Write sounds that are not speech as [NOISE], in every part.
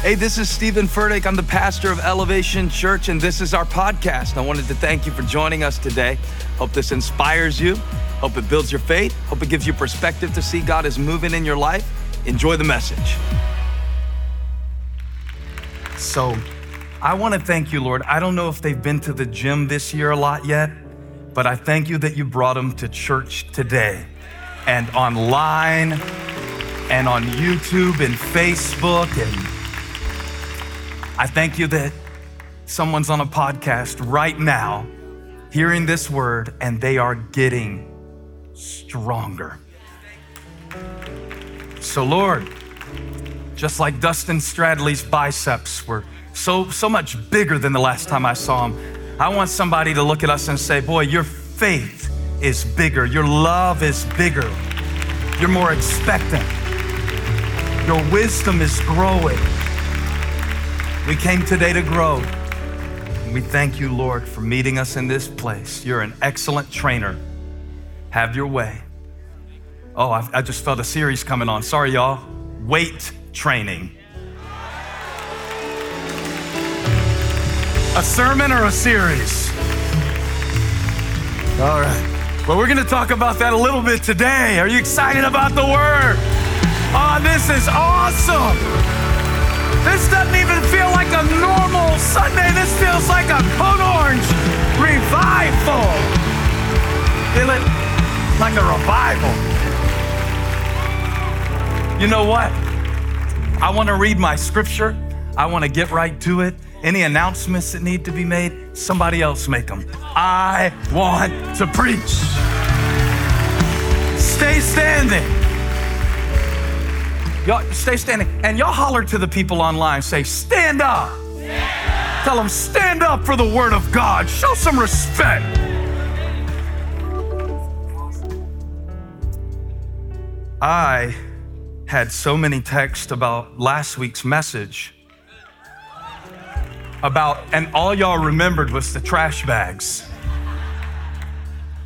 Hey, this is Steven Furtick. I'm the pastor of Elevation Church, and this is our podcast. I wanted to thank you for joining us today. Hope this inspires you. Hope it builds your faith. Hope it gives you perspective to see God is moving in your life. Enjoy the message. So, I want to thank you, Lord. I don't know if they've been to the gym this year a lot yet, but I thank you that you brought them to church today and online and on YouTube and Facebook and I thank you that someone's on a podcast right now hearing this word and they are getting stronger. So, Lord, just like Dustin Stradley's biceps were so, so much bigger than the last time I saw him, I want somebody to look at us and say, Boy, your faith is bigger, your love is bigger, you're more expectant, your wisdom is growing. We came today to grow. We thank you, Lord, for meeting us in this place. You're an excellent trainer. Have your way. Oh, I, I just felt a series coming on. Sorry, y'all. Weight training. A sermon or a series? All right. Well, we're going to talk about that a little bit today. Are you excited about the word? Oh, this is awesome. This doesn't even feel like a normal Sunday. This feels like a Code Orange revival. Feel it like a revival. You know what? I want to read my scripture. I want to get right to it. Any announcements that need to be made, somebody else make them. I want to preach. Stay standing. Y'all stay standing. And y'all holler to the people online. Say, stand up. stand up. Tell them, stand up for the word of God. Show some respect. I had so many texts about last week's message about, and all y'all remembered was the trash bags.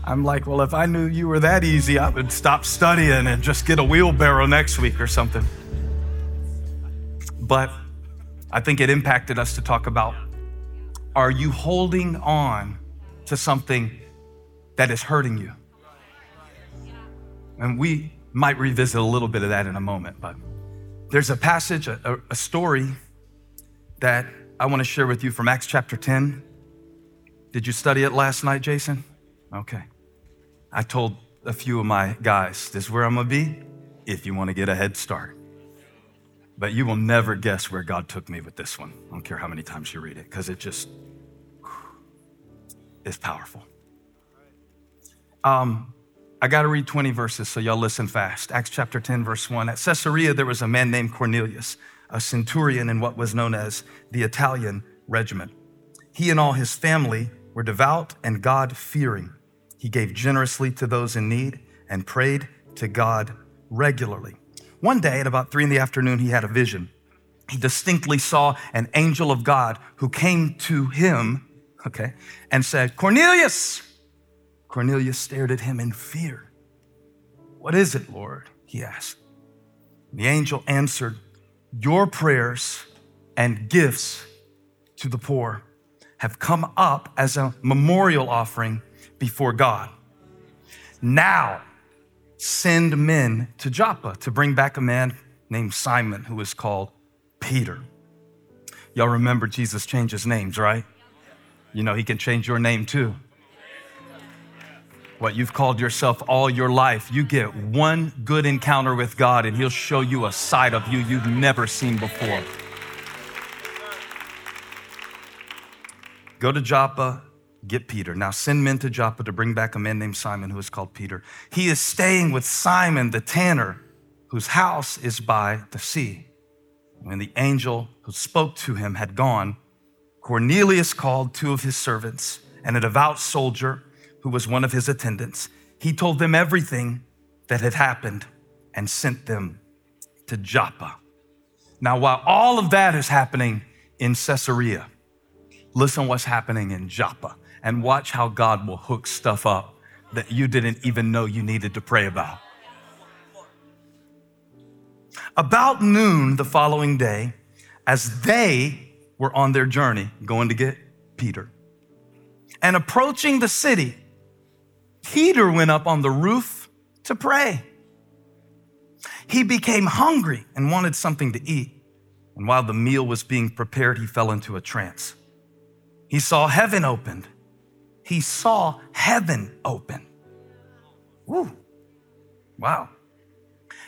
I'm like, well, if I knew you were that easy, I would stop studying and just get a wheelbarrow next week or something. But I think it impacted us to talk about are you holding on to something that is hurting you? And we might revisit a little bit of that in a moment, but there's a passage, a, a story that I want to share with you from Acts chapter 10. Did you study it last night, Jason? Okay. I told a few of my guys, this is where I'm going to be if you want to get a head start. But you will never guess where God took me with this one. I don't care how many times you read it, because it just is powerful. Um, I got to read 20 verses, so y'all listen fast. Acts chapter 10, verse 1. At Caesarea, there was a man named Cornelius, a centurion in what was known as the Italian regiment. He and all his family were devout and God fearing. He gave generously to those in need and prayed to God regularly. One day at about three in the afternoon, he had a vision. He distinctly saw an angel of God who came to him, okay, and said, Cornelius! Cornelius stared at him in fear. What is it, Lord? he asked. The angel answered, Your prayers and gifts to the poor have come up as a memorial offering before God. Now, send men to Joppa to bring back a man named Simon who is called Peter. Y'all remember Jesus changes names, right? You know, he can change your name too. What you've called yourself all your life, you get one good encounter with God and he'll show you a side of you you've never seen before. Go to Joppa, get Peter. Now send men to Joppa to bring back a man named Simon who is called Peter. He is staying with Simon the tanner, whose house is by the sea. When the angel who spoke to him had gone, Cornelius called two of his servants and a devout soldier who was one of his attendants. He told them everything that had happened and sent them to Joppa. Now, while all of that is happening in Caesarea, listen what's happening in Joppa and watch how God will hook stuff up that you didn't even know you needed to pray about. About noon the following day, as they were on their journey going to get Peter. And approaching the city, Peter went up on the roof to pray. He became hungry and wanted something to eat. And while the meal was being prepared, he fell into a trance. He saw heaven opened. He saw heaven open. Woo. Wow.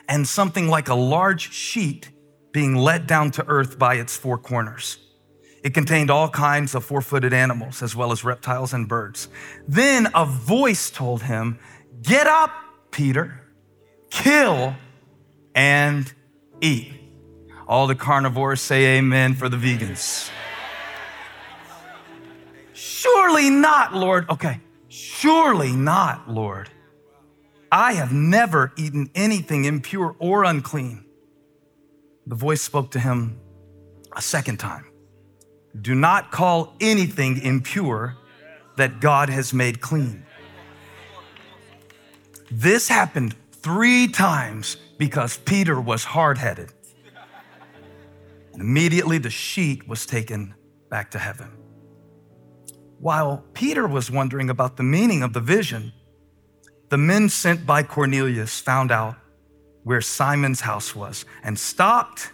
And something like a large sheet being let down to earth by its four corners. It contained all kinds of four footed animals, as well as reptiles and birds. Then a voice told him, Get up, Peter, kill and eat. All the carnivores say amen for the vegans. Surely not, Lord. Okay, surely not, Lord. I have never eaten anything impure or unclean. The voice spoke to him a second time. Do not call anything impure that God has made clean. This happened three times because Peter was hard headed. Immediately the sheet was taken back to heaven. While Peter was wondering about the meaning of the vision, the men sent by Cornelius found out where Simon's house was and stopped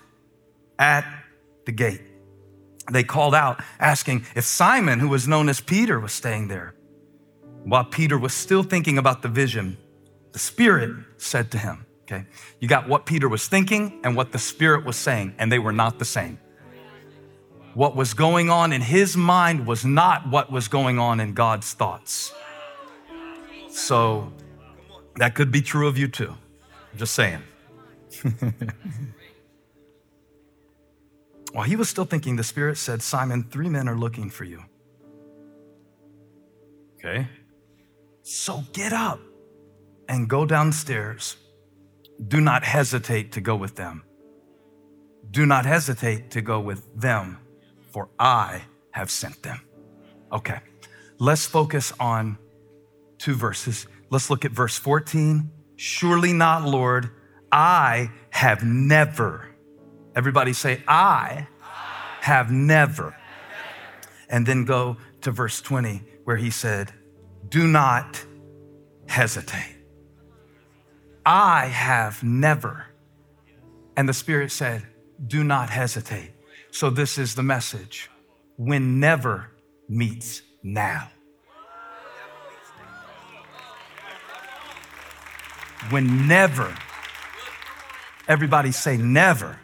at the gate. They called out, asking if Simon, who was known as Peter, was staying there. While Peter was still thinking about the vision, the Spirit said to him, Okay, you got what Peter was thinking and what the Spirit was saying, and they were not the same. What was going on in his mind was not what was going on in God's thoughts. So that could be true of you too. I'm just saying. [LAUGHS] While he was still thinking, the Spirit said, Simon, three men are looking for you. Okay? So get up and go downstairs. Do not hesitate to go with them. Do not hesitate to go with them, for I have sent them. Okay, let's focus on two verses. Let's look at verse 14. Surely not, Lord, I have never Everybody say, I have never. And then go to verse 20 where he said, Do not hesitate. I have never. And the Spirit said, Do not hesitate. So this is the message when never meets now. When never, everybody say never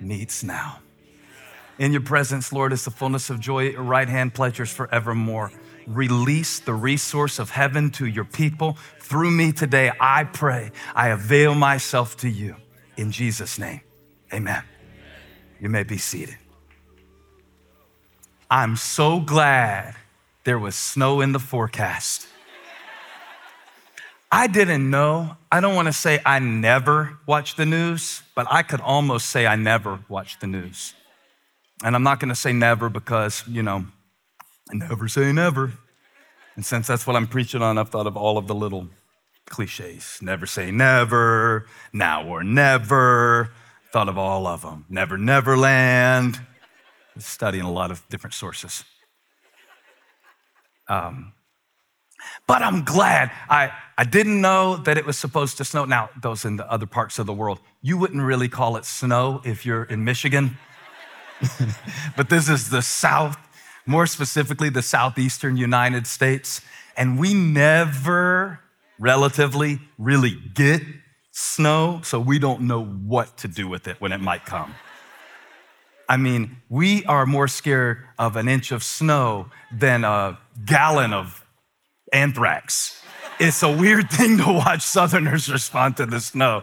meets now. In your presence, Lord, is the fullness of joy your right hand, pleasures forevermore. Release the resource of heaven to your people. Through me today, I pray, I avail myself to you. In Jesus' name, amen. You may be seated. I'm so glad there was snow in the forecast. I didn't know. I don't want to say I never watch the news, but I could almost say I never watch the news. And I'm not going to say never because, you know, I never say never. And since that's what I'm preaching on, I've thought of all of the little cliches. Never say never, now or never. Thought of all of them. Never, never land. Studying a lot of different sources. Um, but I'm glad. I, I didn't know that it was supposed to snow. Now, those in the other parts of the world, you wouldn't really call it snow if you're in Michigan. [LAUGHS] but this is the South, more specifically, the Southeastern United States. And we never relatively really get snow, so we don't know what to do with it when it might come. I mean, we are more scared of an inch of snow than a gallon of anthrax. It's a weird [LAUGHS] thing to watch Southerners respond to the snow.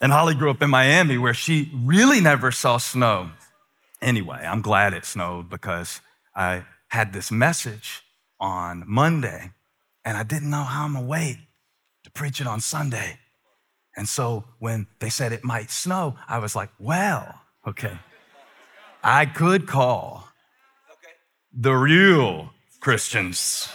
And Holly grew up in Miami where she really never saw snow. Anyway, I'm glad it snowed because I had this message on Monday and I didn't know how I'm gonna wait to preach it on Sunday. And so when they said it might snow, I was like, well, okay, I could call the real Christians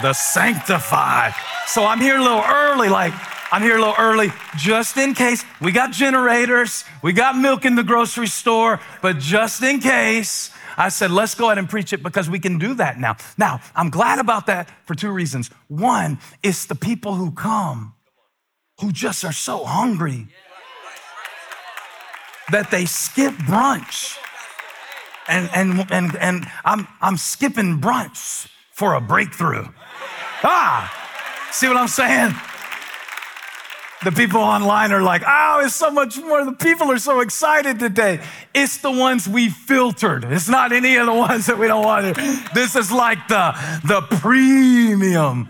the sanctified. So I'm here a little early, like, I'm here a little early just in case. We got generators, we got milk in the grocery store, but just in case, I said, let's go ahead and preach it because we can do that now. Now, I'm glad about that for two reasons. One, it's the people who come who just are so hungry that they skip brunch. And, and, and, and I'm, I'm skipping brunch for a breakthrough. Ah, see what I'm saying? The people online are like, oh, it's so much more. The people are so excited today. It's the ones we filtered. It's not any of the ones that we don't want to. This is like the, the premium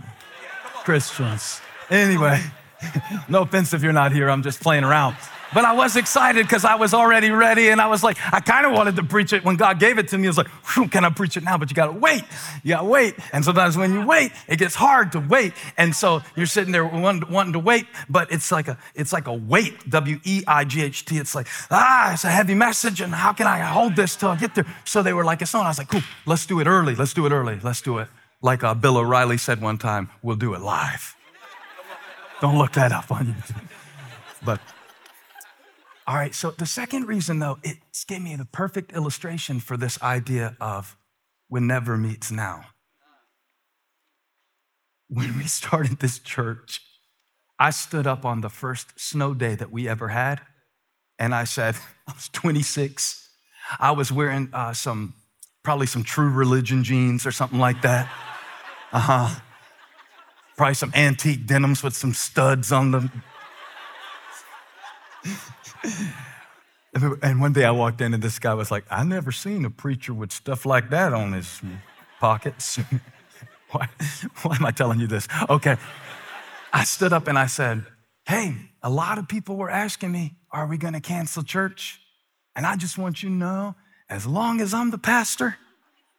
Christians. Anyway, [LAUGHS] no offense if you're not here, I'm just playing around. But I was excited because I was already ready and I was like, I kind of wanted to preach it when God gave it to me. I was like, can I preach it now? But you got to wait. You got to wait. And sometimes when you wait, it gets hard to wait. And so you're sitting there wanting to wait, but it's like a, it's like a weight, W-E-I-G-H-T. It's like, ah, it's a heavy message and how can I hold this till I get there? So they were like, it's on. I was like, cool, let's do it early. Let's do it early. Let's do it. Like uh, Bill O'Reilly said one time, we'll do it live. Don't look that up on YouTube. But all right, so the second reason, though, it gave me the perfect illustration for this idea of when never meets now. When we started this church, I stood up on the first snow day that we ever had, and I said, [LAUGHS] I was 26. I was wearing uh, some, probably some true religion jeans or something like that. Uh huh. Probably some antique denims with some studs on them. and one day I walked in and this guy was like, I never seen a preacher with stuff like that on his pockets. [LAUGHS] why, why am I telling you this? Okay. I stood up and I said, Hey, a lot of people were asking me, Are we going to cancel church? And I just want you to know, as long as I'm the pastor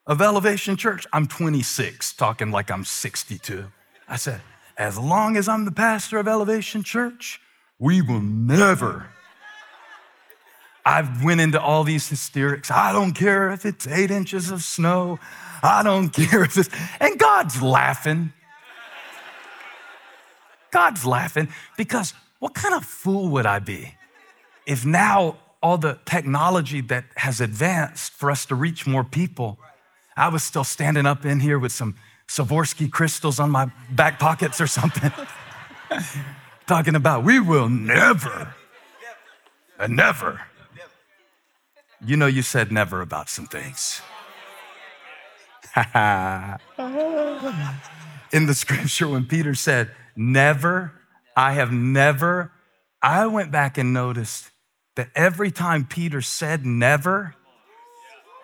of Elevation Church, I'm 26, talking like I'm 62. I said, As long as I'm the pastor of Elevation Church, we will never I went into all these hysterics. I don't care if it's eight inches of snow. I don't [LAUGHS] care if it's, and God's laughing. God's laughing because what kind of fool would I be if now all the technology that has advanced for us to reach more people, I was still standing up in here with some Swarovski crystals on my back pockets or something, [LAUGHS] talking about we will never, and never you know, you said never about some things. [LAUGHS] In the scripture, when Peter said, Never, I have never, I went back and noticed that every time Peter said never,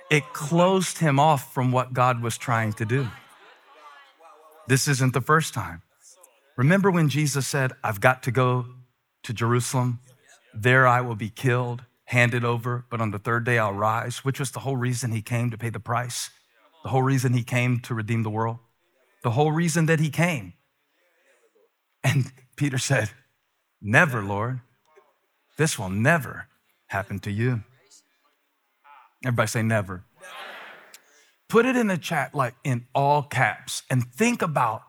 it closed him off from what God was trying to do. This isn't the first time. Remember when Jesus said, I've got to go to Jerusalem, there I will be killed handed over, but on the third day I'll rise, which was the whole reason he came to pay the price, the whole reason he came to redeem the world, the whole reason that he came. And Peter said, Never, Lord. This will never happen to you. Everybody say never. Put it in the chat like in all caps and think about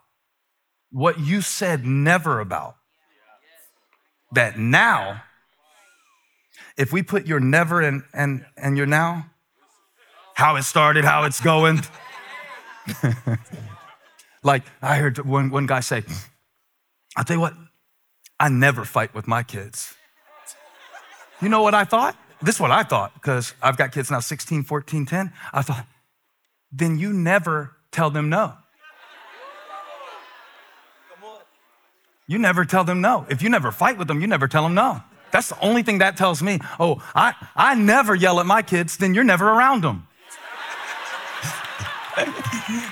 what you said never about. That now if we put your never and, and, and your now, how it started, how it's going. [LAUGHS] like I heard one, one guy say, I'll tell you what, I never fight with my kids. You know what I thought? This is what I thought, because I've got kids now 16, 14, 10. I thought, then you never tell them no. You never tell them no. If you never fight with them, you never tell them no. That's the only thing that tells me. Oh, I, I never yell at my kids, then you're never around them. [LAUGHS]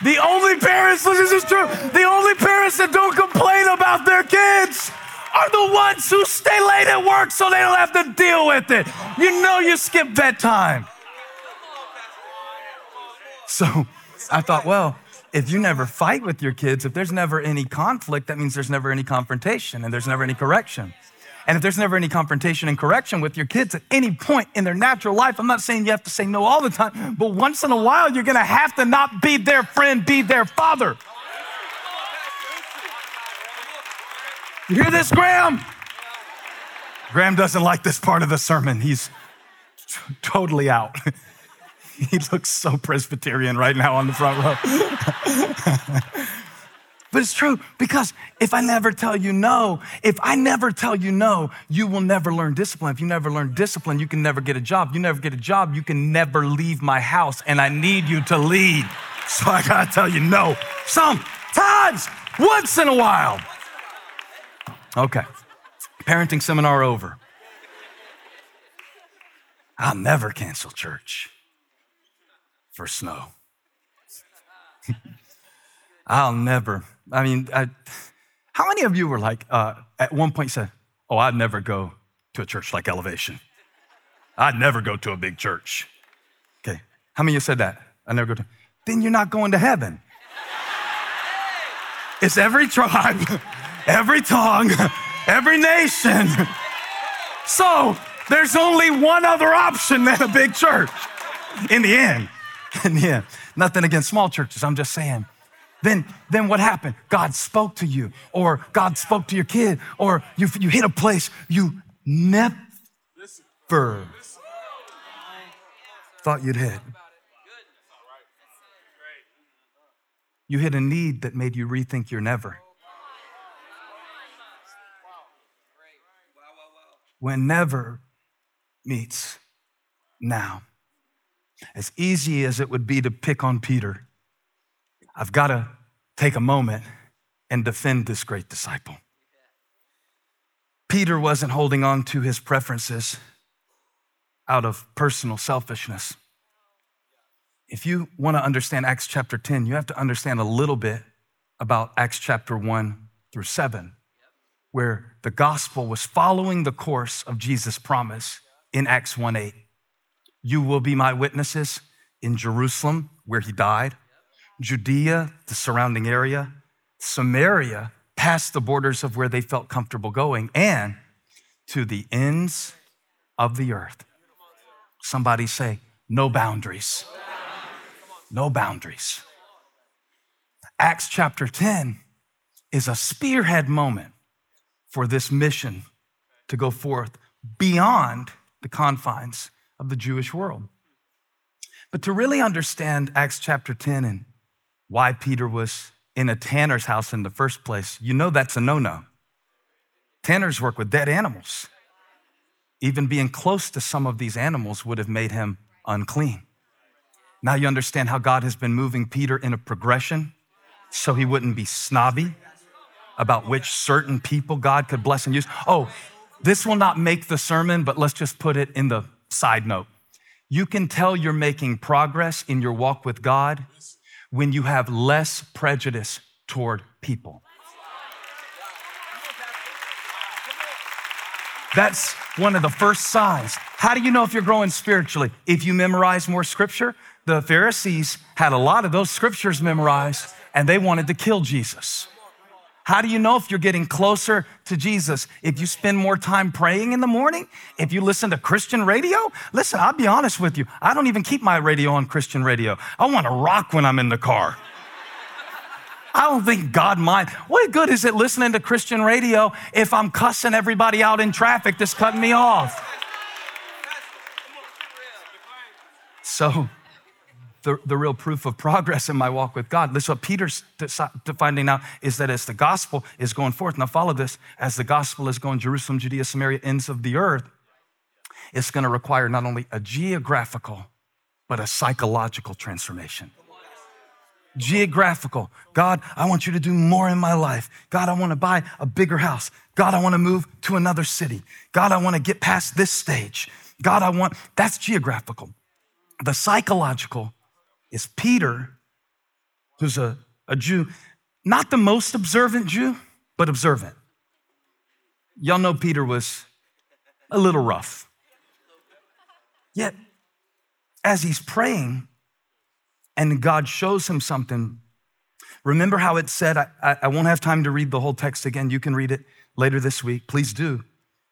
the only parents, this is true, the only parents that don't complain about their kids are the ones who stay late at work so they don't have to deal with it. You know you skip bedtime. So I thought, well, if you never fight with your kids, if there's never any conflict, that means there's never any confrontation and there's never any correction. And if there's never any confrontation and correction with your kids at any point in their natural life, I'm not saying you have to say no all the time, but once in a while, you're gonna have to not be their friend, be their father. You hear this, Graham? Graham doesn't like this part of the sermon. He's t- totally out. [LAUGHS] [LAUGHS] he looks so Presbyterian right now on the front row. [LAUGHS] But it's true because if I never tell you no, if I never tell you no, you will never learn discipline. If you never learn discipline, you can never get a job. You never get a job, you can never leave my house, and I need you to lead. So I gotta tell you no. Sometimes, once in a while. Okay, parenting seminar over. I'll never cancel church for snow. [LAUGHS] I'll never I mean, I, how many of you were like, uh, at one point said, Oh, I'd never go to a church like Elevation. I'd never go to a big church. Okay. How many of you said that? I never go to. Then you're not going to heaven. It's every tribe, [LAUGHS] every tongue, [LAUGHS] every nation. So there's only one other option than a big church in the end. [LAUGHS] The end. Nothing against small churches. I'm just saying then, then what happened? God spoke to you, or God spoke to your kid, or you, you hit a place you never thought you'd hit. You hit a need that made you rethink your never. When never meets now. As easy as it would be to pick on Peter, I've got to take a moment and defend this great disciple. Peter wasn't holding on to his preferences out of personal selfishness. If you want to understand Acts chapter 10, you have to understand a little bit about Acts chapter 1 through 7, where the gospel was following the course of Jesus' promise in Acts 1 8. You will be my witnesses in Jerusalem, where he died, Judea, the surrounding area, Samaria, past the borders of where they felt comfortable going, and to the ends of the earth. Somebody say, no boundaries. No boundaries. Acts chapter 10 is a spearhead moment for this mission to go forth beyond the confines of the Jewish world. But to really understand Acts chapter 10 and why Peter was in a tanner's house in the first place, you know that's a no no. Tanners work with dead animals. Even being close to some of these animals would have made him unclean. Now you understand how God has been moving Peter in a progression so he wouldn't be snobby about which certain people God could bless and use. Oh, this will not make the sermon, but let's just put it in the side note. You can tell you're making progress in your walk with God when you have less prejudice toward people. That's one of the first signs. How do you know if you're growing spiritually? If you memorize more scripture, the Pharisees had a lot of those scriptures memorized and they wanted to kill Jesus. How do you know if you're getting closer to Jesus? If you spend more time praying in the morning? If you listen to Christian radio? Listen, I'll be honest with you. I don't even keep my radio on Christian radio. I want to rock when I'm in the car. I don't think God mind. What good is it listening to Christian radio if I'm cussing everybody out in traffic that's cutting me off? So, the, the real proof of progress in my walk with God. This is what Peter's finding out is that as the gospel is going forth, now follow this, as the gospel is going Jerusalem, Judea, Samaria, ends of the earth, it's going to require not only a geographical, but a psychological transformation. Geographical. God, I want you to do more in my life. God, I want to buy a bigger house. God, I want to move to another city. God, I want to get past this stage. God, I want, that's geographical. The psychological is Peter, who's a, a Jew, not the most observant Jew, but observant. Y'all know Peter was a little rough. Yet, as he's praying and God shows him something, remember how it said, I, I, won't have time to read the whole text again. You can read it later this week. Please do.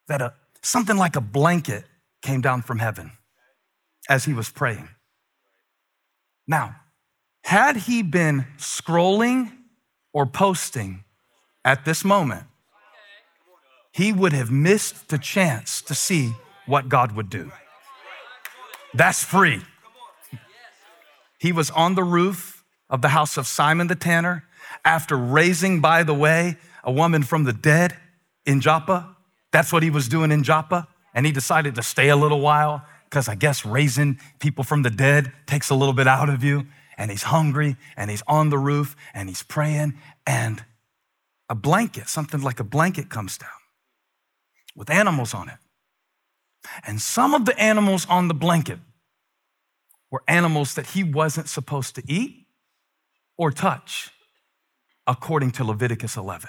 That a, something like a blanket came down from heaven as he was praying. Now, had he been scrolling or posting at this moment, he would have missed the chance to see what God would do. That's free. He was on the roof of the house of Simon the tanner after raising, by the way, a woman from the dead in Joppa. That's what he was doing in Joppa. And he decided to stay a little while because I guess raising people from the dead takes a little bit out of you. And he's hungry and he's on the roof and he's praying. And a blanket, something like a blanket, comes down with animals on it. And some of the animals on the blanket were animals that he wasn't supposed to eat or touch, according to Leviticus 11.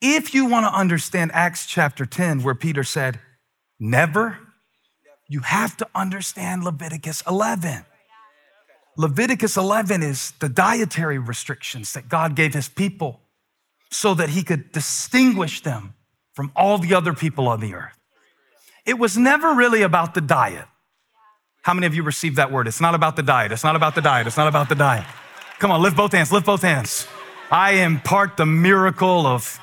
If you want to understand Acts chapter 10, where Peter said, never, you have to understand Leviticus 11. Leviticus 11 is the dietary restrictions that God gave his people so that he could distinguish them from all the other people on the earth. It was never really about the diet. How many of you received that word? It's not about the diet. It's not about the diet. It's not about the diet. Come on, lift both hands. Lift both hands. I impart the miracle of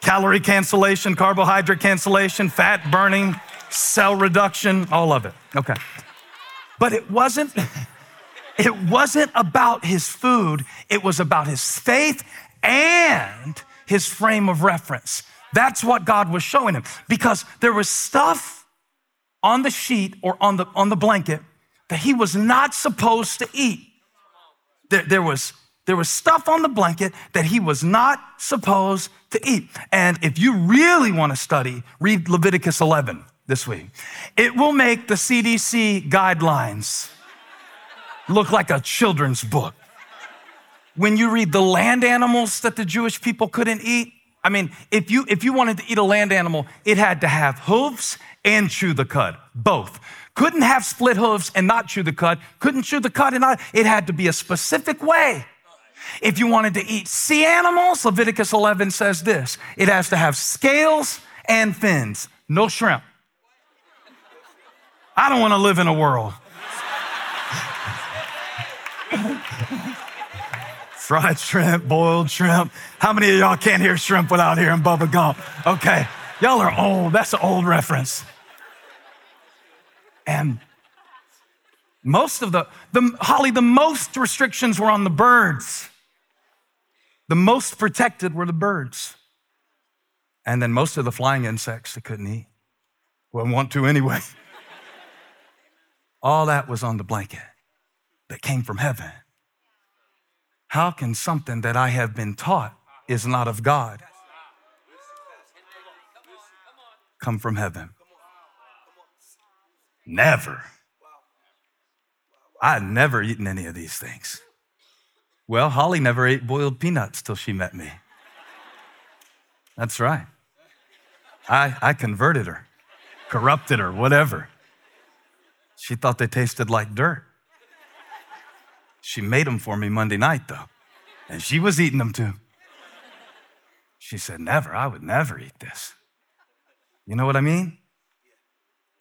calorie cancellation, carbohydrate cancellation, fat burning, cell reduction, all of it. Okay. But it wasn't [LAUGHS] it wasn't about his food, it was about his faith and his frame of reference. That's what God was showing him because there was stuff on the sheet or on the, on the blanket that he was not supposed to eat. There, there, was, there was stuff on the blanket that he was not supposed to eat. And if you really want to study, read Leviticus 11 this week. It will make the CDC guidelines look like a children's book. When you read the land animals that the Jewish people couldn't eat, I mean, if you if you wanted to eat a land animal, it had to have hooves and chew the cud, both. Couldn't have split hooves and not chew the cud. Couldn't chew the cud and not. It had to be a specific way. If you wanted to eat sea animals, Leviticus 11 says this: it has to have scales and fins, no shrimp. I don't want to live in a world fried shrimp, boiled shrimp. How many of y'all can't hear shrimp without hearing Bubba Gump? Okay, y'all are old. That's an old reference. And most of the, the Holly, the most restrictions were on the birds. The most protected were the birds. And then most of the flying insects they couldn't eat. Wouldn't want to anyway. [LAUGHS] All that was on the blanket that came from heaven. How can something that I have been taught is not of God come from heaven? Never. I had never eaten any of these things. Well, Holly never ate boiled peanuts till she met me. That's right. I, I converted her, corrupted her, whatever. She thought they tasted like dirt. She made them for me Monday night, though, and she was eating them too. She said, Never, I would never eat this. You know what I mean?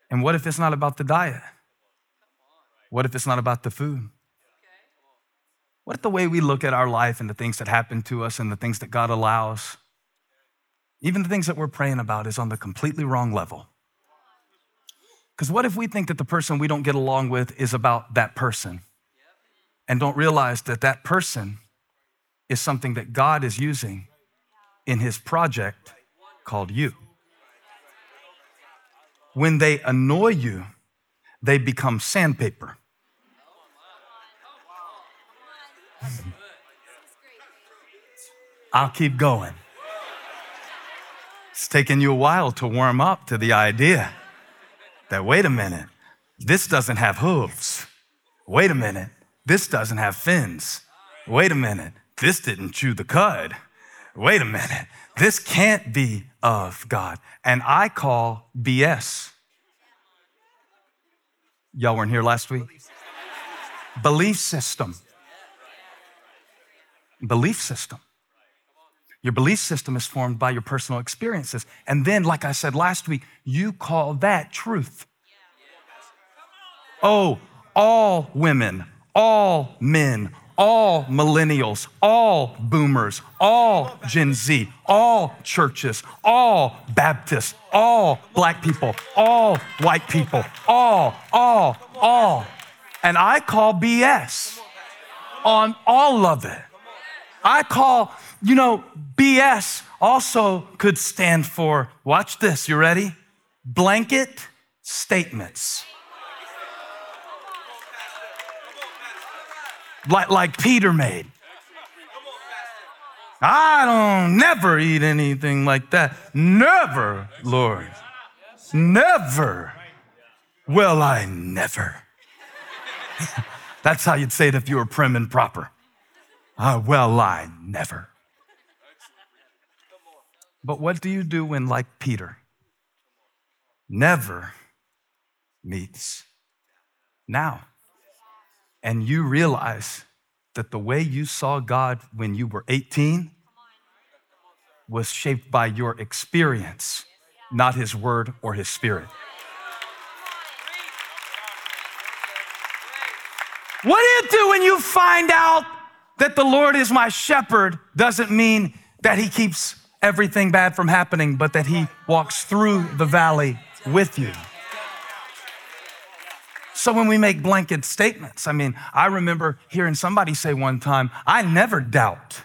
And what if it's not about the diet? What if it's not about the food? What if the way we look at our life and the things that happen to us and the things that God allows, even the things that we're praying about, is on the completely wrong level? Because what if we think that the person we don't get along with is about that person? and don't realize that that person is something that God is using in his project called you. When they annoy you, they become sandpaper. I'll keep going. It's taken you a while to warm up to the idea that, wait a minute, this doesn't have hooves. Wait a minute, this doesn't have fins. Wait a minute. This didn't chew the cud. Wait a minute. This can't be of God. And I call BS. Y'all weren't here last week? Belief system. Belief system. Your belief system is formed by your personal experiences. And then, like I said last week, you call that truth. Oh, all women all men, all millennials, all boomers, all Gen Z, all churches, all Baptists, all black people, all white people, all, all, all. And I call BS on all of it. I call, you know, BS also could stand for, watch this, you ready? Blanket statements. Like, like Peter made. I don't never eat anything like that. Never, Lord. Never. Well, I never. [LAUGHS] That's how you'd say it if you were prim and proper. Uh, well, I never. But what do you do when, like Peter, never meets now? And you realize that the way you saw God when you were 18 was shaped by your experience, not His word or His spirit. What do you do when you find out that the Lord is my shepherd? Doesn't mean that He keeps everything bad from happening, but that He walks through the valley with you. So when we make blanket statements, I mean, I remember hearing somebody say one time, I never doubt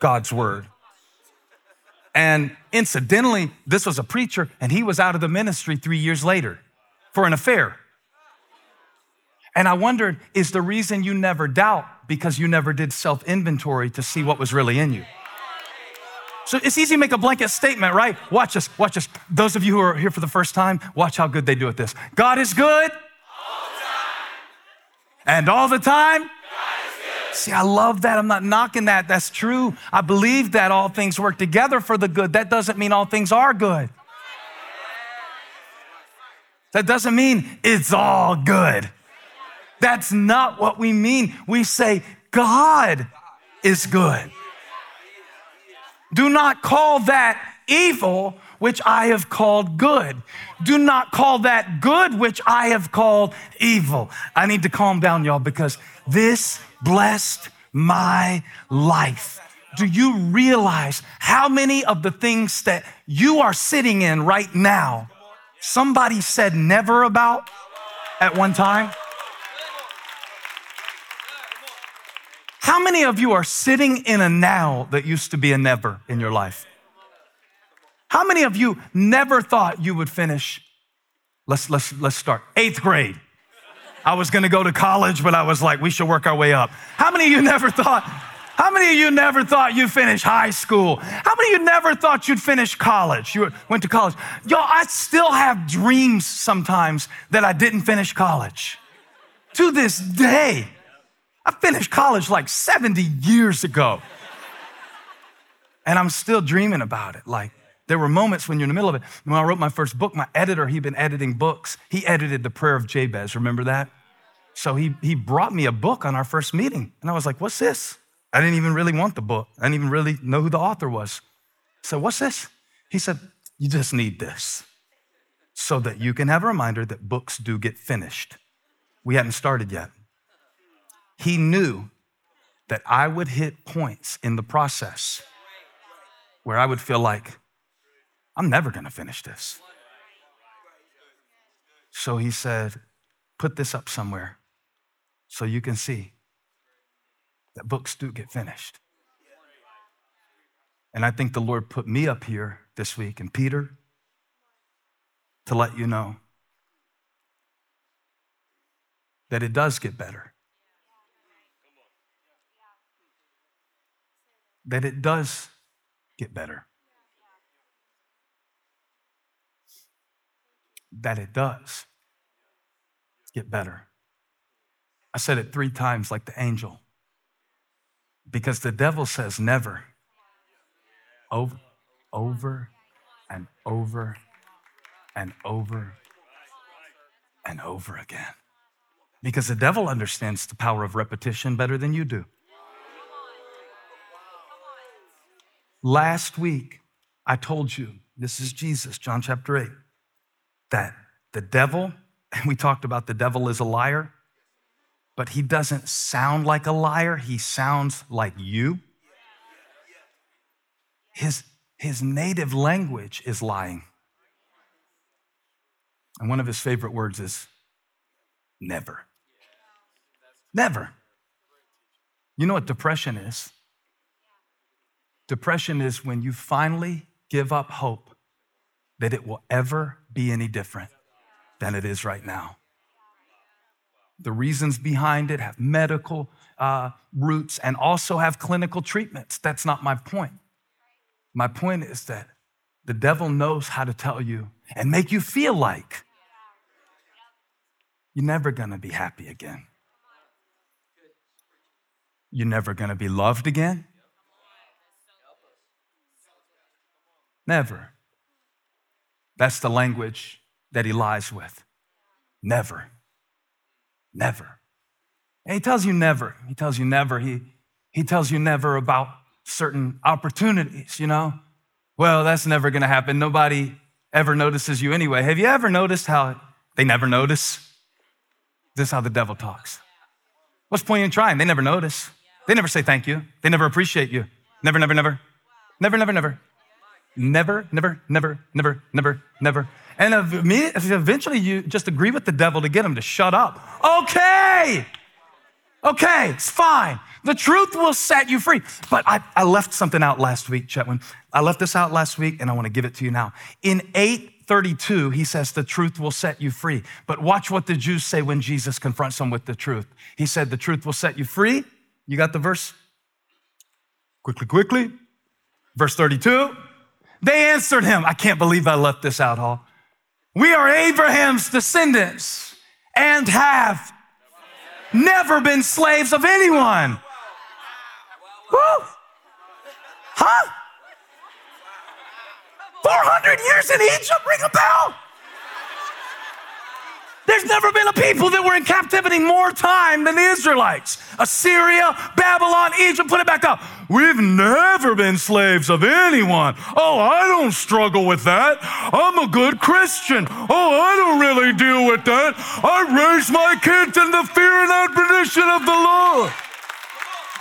God's word. And incidentally, this was a preacher, and he was out of the ministry three years later for an affair. And I wondered, is the reason you never doubt because you never did self inventory to see what was really in you? So it's easy to make a blanket statement, right? Watch this, watch this. Those of you who are here for the first time, watch how good they do at this. God is good. All and all the time. See, I love that. I'm not knocking that. That's true. I believe that all things work together for the good. That doesn't mean all things are good. That doesn't mean it's all good. That's not what we mean. We say, God is good. Do not call that evil, which I have called good. Do not call that good, which I have called evil. I need to calm down, y'all, because this blessed my life. Do you realize how many of the things that you are sitting in right now, somebody said never about at one time? How many of you are sitting in a now that used to be a never in your life? How many of you never thought you would finish? Let's, let's, let's start. Eighth grade. I was gonna go to college, but I was like, we should work our way up. How many of you never thought, how many of you never thought you'd finish high school? How many of you never thought you'd finish college? You went to college. Y'all, I still have dreams sometimes that I didn't finish college. To this day, I finished college like 70 years ago. And I'm still dreaming about it. Like, there were moments when you're in the middle of it. When I wrote my first book, my editor, he'd been editing books. He edited The Prayer of Jabez. Remember that? So he, he brought me a book on our first meeting. And I was like, what's this? I didn't even really want the book. I didn't even really know who the author was. So, what's this? He said, you just need this so that you can have a reminder that books do get finished. We hadn't started yet. He knew that I would hit points in the process where I would feel like, I'm never going to finish this. So he said, Put this up somewhere so you can see that books do get finished. And I think the Lord put me up here this week and Peter to let you know that it does get better. That it does get better. That it does get better. I said it three times like the angel because the devil says never. Over, over and over and over and over again. Because the devil understands the power of repetition better than you do. Last week, I told you, this is Jesus, John chapter 8, that the devil, [LAUGHS] and we talked about the devil is a liar, but he doesn't sound like a liar. He sounds like you. His, his native language is lying. And one of his favorite words is never. Never. You know what depression is? Depression is when you finally give up hope that it will ever be any different than it is right now. The reasons behind it have medical uh, roots and also have clinical treatments. That's not my point. My point is that the devil knows how to tell you and make you feel like you're never gonna be happy again. You're never gonna be loved again. Never. That's the language that he lies with. Never. Never. And he tells you never. He tells you never. He, he tells you never about certain opportunities, you know? Well, that's never gonna happen. Nobody ever notices you anyway. Have you ever noticed how they never notice? This is how the devil talks. What's point in trying? They never notice. They never say thank you. They never appreciate you. Never, never, never. Never, never, never. Never, never, never, never, never, never. And eventually you just agree with the devil to get him to shut up. Okay. Okay, it's fine. The truth will set you free. But I, I left something out last week, Chetwin. I left this out last week and I want to give it to you now. In 832, he says, The truth will set you free. But watch what the Jews say when Jesus confronts them with the truth. He said, The truth will set you free. You got the verse? Quickly, quickly. Verse 32. They answered him, I can't believe I left this out, Hall. We are Abraham's descendants and have never been slaves of anyone. Woo! Huh? 400 years in Egypt, ring a bell. There's never been a people that were in captivity more time than the Israelites. Assyria, Babylon, Egypt, put it back up. We've never been slaves of anyone. Oh, I don't struggle with that. I'm a good Christian. Oh, I don't really deal with that. I raise my kids in the fear and admonition of the Lord.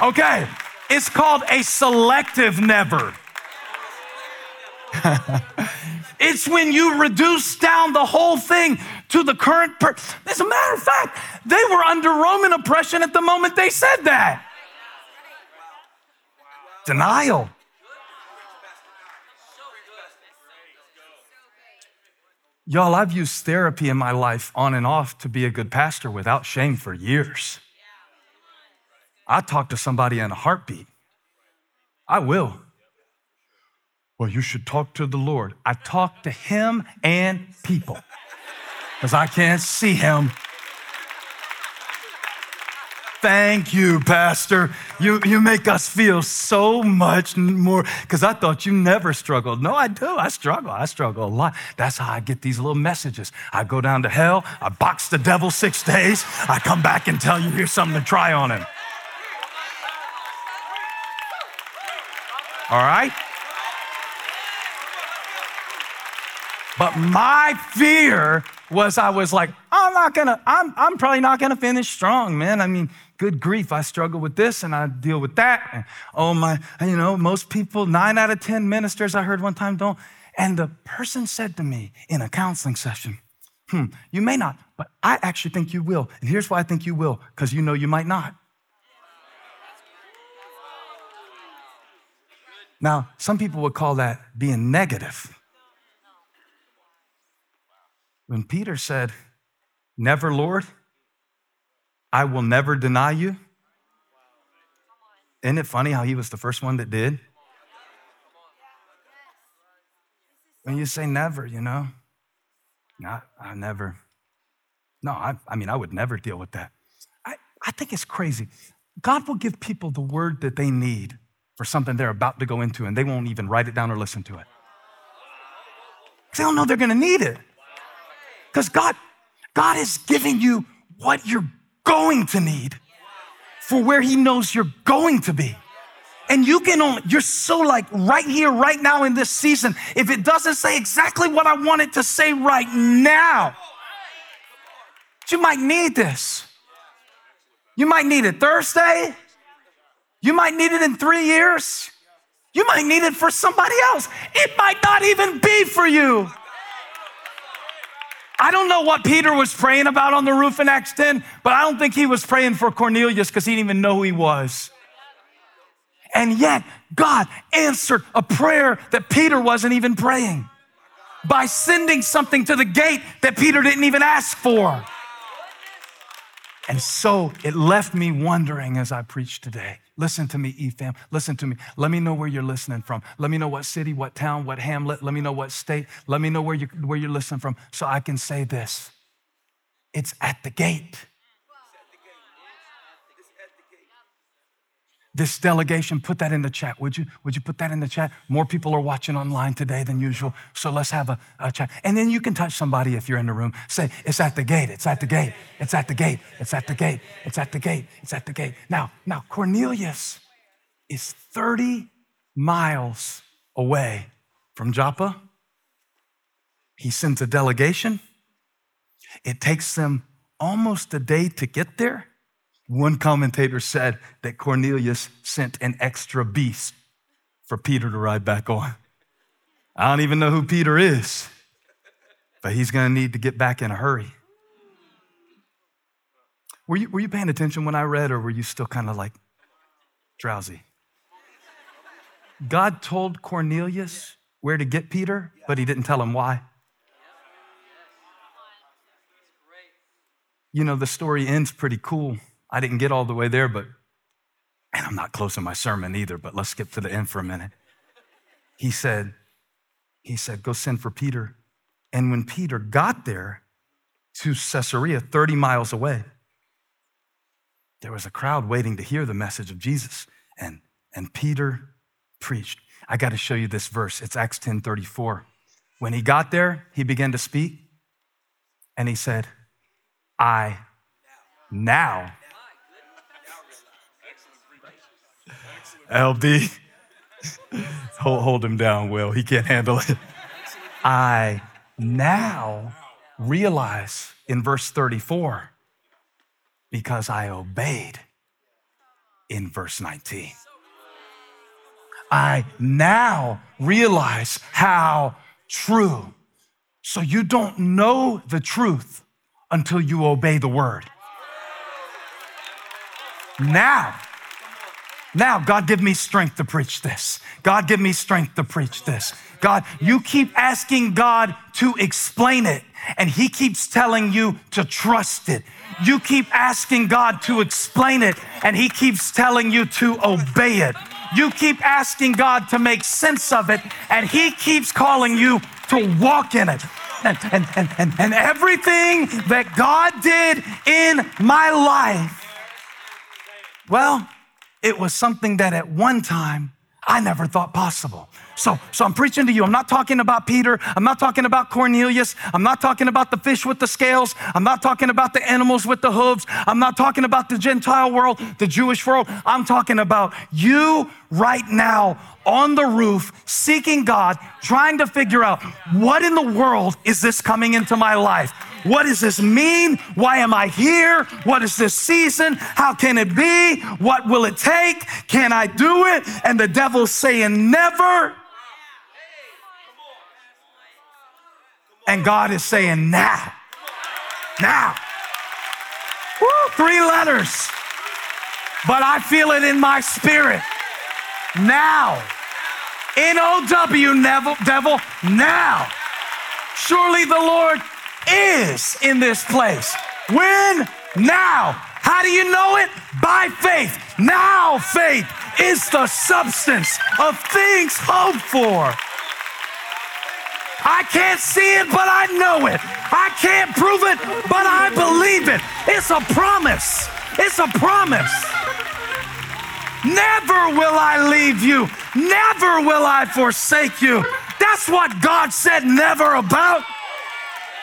Okay, it's called a selective never. [LAUGHS] it's when you reduce down the whole thing to the current. Per- As a matter of fact, they were under Roman oppression at the moment they said that. Denial. Y'all, I've used therapy in my life on and off to be a good pastor without shame for years. I talk to somebody in a heartbeat. I will. Well, you should talk to the Lord. I talk to Him and people because I can't see Him. Thank you, Pastor. You, you make us feel so much more because I thought you never struggled. No, I do. I struggle. I struggle a lot. That's how I get these little messages. I go down to hell, I box the devil six days, I come back and tell you here's something to try on him. All right? But my fear was I was like, I'm not gonna, I'm, I'm probably not gonna finish strong, man. I mean, good grief, I struggle with this and I deal with that. And, oh my, you know, most people, nine out of 10 ministers I heard one time don't. And the person said to me in a counseling session, hmm, you may not, but I actually think you will. And here's why I think you will, because you know you might not. Now, some people would call that being negative. When Peter said, Never, Lord, I will never deny you. Isn't it funny how he was the first one that did? When you say never, you know, I, I never, no, I, I mean, I would never deal with that. I, I think it's crazy. God will give people the word that they need for something they're about to go into, and they won't even write it down or listen to it. They don't know they're gonna need it. Because God, God is giving you what you're going to need for where He knows you're going to be. And you can only, you're so like right here, right now in this season. If it doesn't say exactly what I want it to say right now, you might need this. You might need it Thursday. You might need it in three years. You might need it for somebody else. It might not even be for you. I don't know what Peter was praying about on the roof in Acts 10, but I don't think he was praying for Cornelius because he didn't even know who he was. And yet, God answered a prayer that Peter wasn't even praying by sending something to the gate that Peter didn't even ask for. And so it left me wondering as I preached today. Listen to me, EFAM. Listen to me. Let me know where you're listening from. Let me know what city, what town, what hamlet. Let me know what state. Let me know where, you, where you're listening from so I can say this. It's at the gate. This delegation, put that in the chat, would you? Would you put that in the chat? More people are watching online today than usual, so let's have a, a, chat. And then you can touch somebody if you're in the room. Say, it's at the gate, it's at the gate, it's at the gate, it's at the gate, it's at the gate, it's at the gate. Now, now Cornelius is 30 miles away from Joppa. He sends a delegation. It takes them almost a day to get there. One commentator said that Cornelius sent an extra beast for Peter to ride back on. I don't even know who Peter is, but he's going to need to get back in a hurry. Were you, were you paying attention when I read, or were you still kind of like drowsy? God told Cornelius where to get Peter, but he didn't tell him why. You know, the story ends pretty cool. I didn't get all the way there, but, and I'm not closing my sermon either, but let's skip to the end for a minute. He said, he said, go send for Peter. And when Peter got there to Caesarea, 30 miles away, there was a crowd waiting to hear the message of Jesus. And, and Peter preached. I got to show you this verse. It's Acts 10 34. When he got there, he began to speak and he said, I now LB, hold, hold him down, Will. He can't handle it. I now realize in verse 34 because I obeyed in verse 19. I now realize how true. So you don't know the truth until you obey the word. Now, now, God, give me strength to preach this. God, give me strength to preach this. God, you keep asking God to explain it, and He keeps telling you to trust it. You keep asking God to explain it, and He keeps telling you to obey it. You keep asking God to make sense of it, and He keeps calling you to walk in it. And, and, and, and, and everything that God did in my life, well, it was something that at one time I never thought possible. So, so I'm preaching to you. I'm not talking about Peter. I'm not talking about Cornelius. I'm not talking about the fish with the scales. I'm not talking about the animals with the hooves. I'm not talking about the Gentile world, the Jewish world. I'm talking about you right now on the roof, seeking God, trying to figure out what in the world is this coming into my life? What does this mean? Why am I here? What is this season? How can it be? What will it take? Can I do it? And the devil's saying, Never. And God is saying, Now. Now. Woo, three letters. But I feel it in my spirit. Now. N O W, devil, now. Surely the Lord is in this place. When? Now. How do you know it? By faith. Now, faith is the substance of things hoped for. I can't see it, but I know it. I can't prove it, but I believe it. It's a promise. It's a promise. Never will I leave you. Never will I forsake you. That's what God said never about.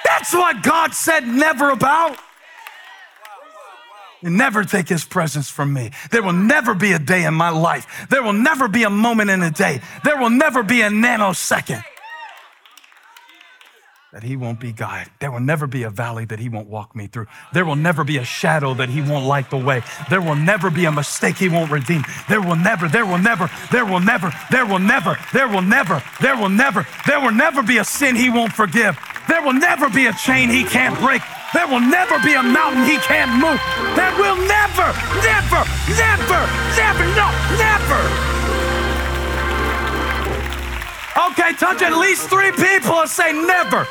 That's what God said never about. You never take his presence from me. There will never be a day in my life. There will never be a moment in a day. There will never be a nanosecond that he won't be guided. There will never be a valley that he won't walk me through. There will never be a shadow that he won't light the way. There will never be a mistake he won't redeem. There will never, there will never, there will never, there will never, there will never, there will never, there will never be a sin he won't forgive. There will never be a chain he can't break. There will never be a mountain he can't move. There will never, never, never, never, no, never. Okay, touch at least three people and say never,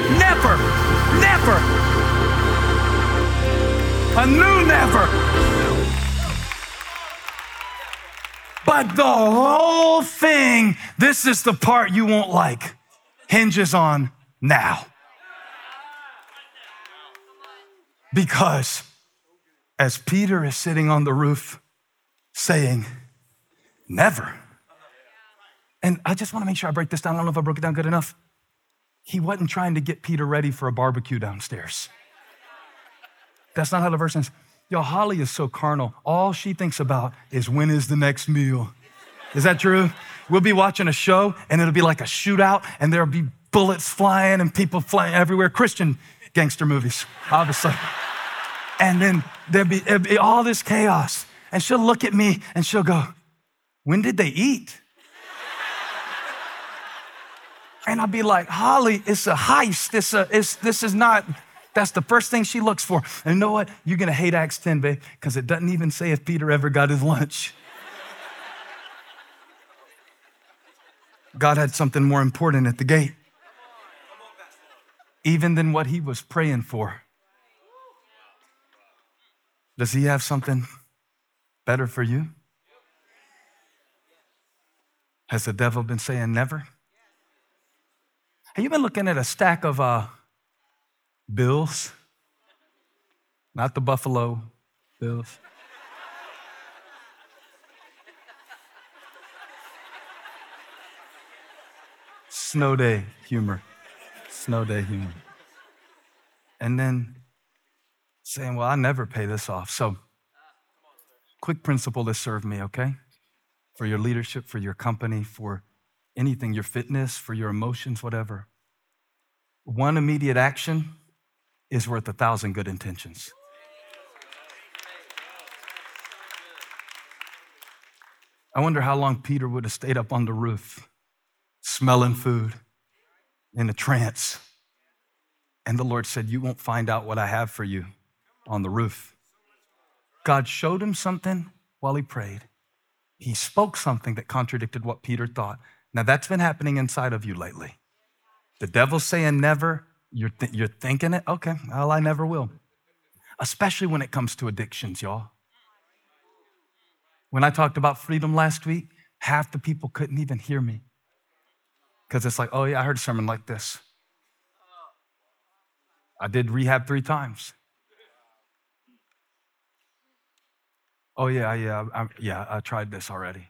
never, never. A new never. But the whole thing, this is the part you won't like, hinges on now. Because as Peter is sitting on the roof saying, Never. And I just want to make sure I break this down. I don't know if I broke it down good enough. He wasn't trying to get Peter ready for a barbecue downstairs. That's not how the verse ends. Yo, Holly is so carnal. All she thinks about is when is the next meal. Is that true? We'll be watching a show and it'll be like a shootout and there'll be bullets flying and people flying everywhere. Christian gangster movies, obviously. And then there'll be, be all this chaos. And she'll look at me and she'll go, When did they eat? And I'll be like, Holly, it's a heist. It's a, it's, this is not, that's the first thing she looks for. And you know what? You're going to hate Acts 10, babe, because it doesn't even say if Peter ever got his lunch. God had something more important at the gate, even than what he was praying for. Does he have something better for you? Has the devil been saying never? Have you been looking at a stack of uh, bills? Not the Buffalo Bills. Snow day humor. Snow day humor. And then saying, Well, I never pay this off. So, quick principle to serve me, okay? For your leadership, for your company, for anything, your fitness, for your emotions, whatever. One immediate action is worth a thousand good intentions. I wonder how long Peter would have stayed up on the roof, smelling food in a trance. And the Lord said, You won't find out what I have for you on the roof. God showed him something while he prayed. He spoke something that contradicted what Peter thought. Now, that's been happening inside of you lately. The devil's saying never, you're, th- you're thinking it? Okay, well, I never will. Especially when it comes to addictions, y'all. When I talked about freedom last week, half the people couldn't even hear me. Because it's like, oh, yeah, I heard a sermon like this. I did rehab three times. Oh, yeah, yeah, I, yeah, I tried this already.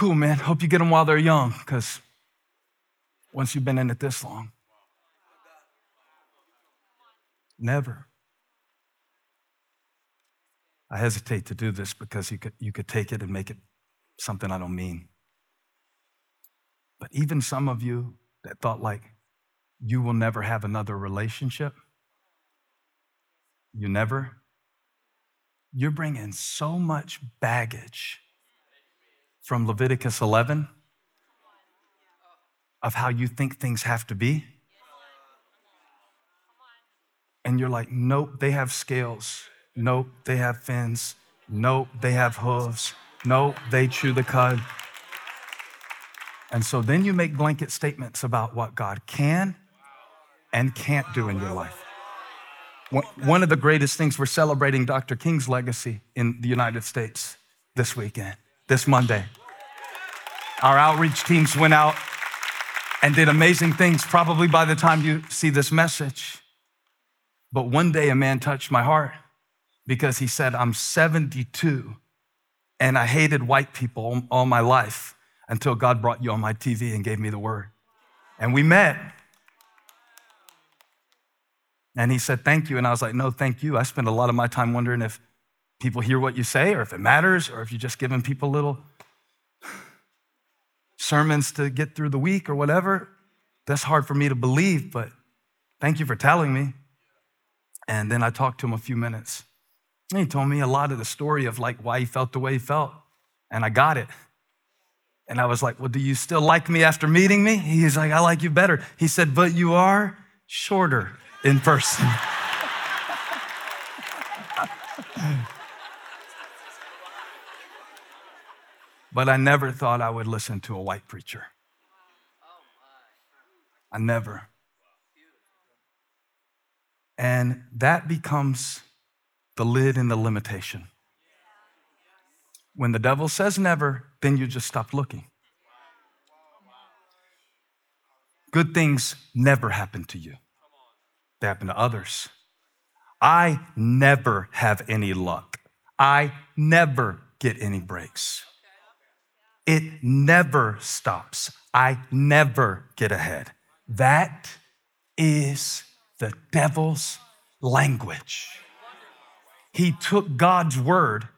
Cool, man. Hope you get them while they're young, because once you've been in it this long, never. I hesitate to do this because you could, you could take it and make it something I don't mean. But even some of you that thought like you will never have another relationship, you never, you're bringing so much baggage from Leviticus 11 of how you think things have to be. And you're like, nope, they have scales. Nope, they have fins. Nope, they have hooves. Nope, they chew the cud. And so then you make blanket statements about what God can and can't do in your life. One of the greatest things, we're celebrating Dr. King's legacy in the United States this weekend, this Monday. Our outreach teams went out and did amazing things, probably by the time you see this message. But one day a man touched my heart because he said, I'm 72 and I hated white people all my life until God brought you on my TV and gave me the word. And we met. And he said, Thank you. And I was like, No, thank you. I spend a lot of my time wondering if people hear what you say or if it matters or if you're just giving people little sermons to get through the week or whatever. That's hard for me to believe, but thank you for telling me. And then I talked to him a few minutes. And he told me a lot of the story of like why he felt the way he felt. And I got it. And I was like, Well, do you still like me after meeting me? He's like, I like you better. He said, But you are shorter in person. [LAUGHS] but I never thought I would listen to a white preacher. I never. And that becomes the lid and the limitation. When the devil says never, then you just stop looking. Good things never happen to you, they happen to others. I never have any luck. I never get any breaks. It never stops. I never get ahead. That is the devil's language. He took God's word,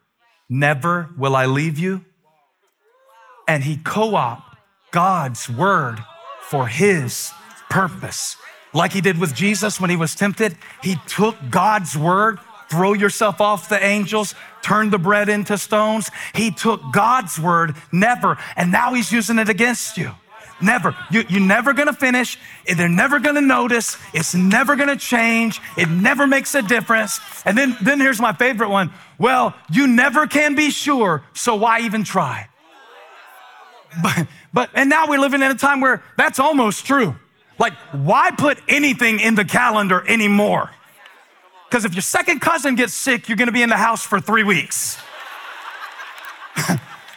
never will I leave you, and he co opted God's word for his purpose. Like he did with Jesus when he was tempted, he took God's word, throw yourself off the angels, turn the bread into stones. He took God's word, never, and now he's using it against you. Never. You, you're never gonna finish. They're never gonna notice. It's never gonna change. It never makes a difference. And then, then here's my favorite one. Well, you never can be sure, so why even try? But, but, and now we're living in a time where that's almost true. Like, why put anything in the calendar anymore? Because if your second cousin gets sick, you're gonna be in the house for three weeks. [LAUGHS]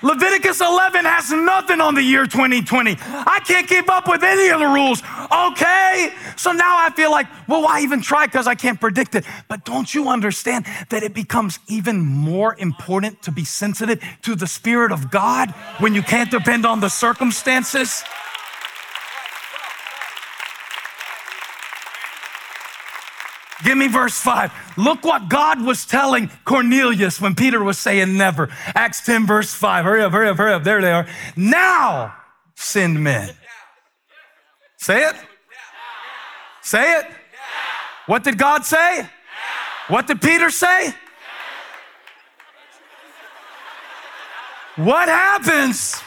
Leviticus 11 has nothing on the year 2020. I can't keep up with any of the rules. Okay. So now I feel like, well, why even try? Because I can't predict it. But don't you understand that it becomes even more important to be sensitive to the Spirit of God when you can't depend on the circumstances? Give me verse 5. Look what God was telling Cornelius when Peter was saying never. Acts 10, verse 5. Hurry up, hurry up, hurry up. There they are. Now send men. Say it. Say it. What did God say? What did Peter say? What happens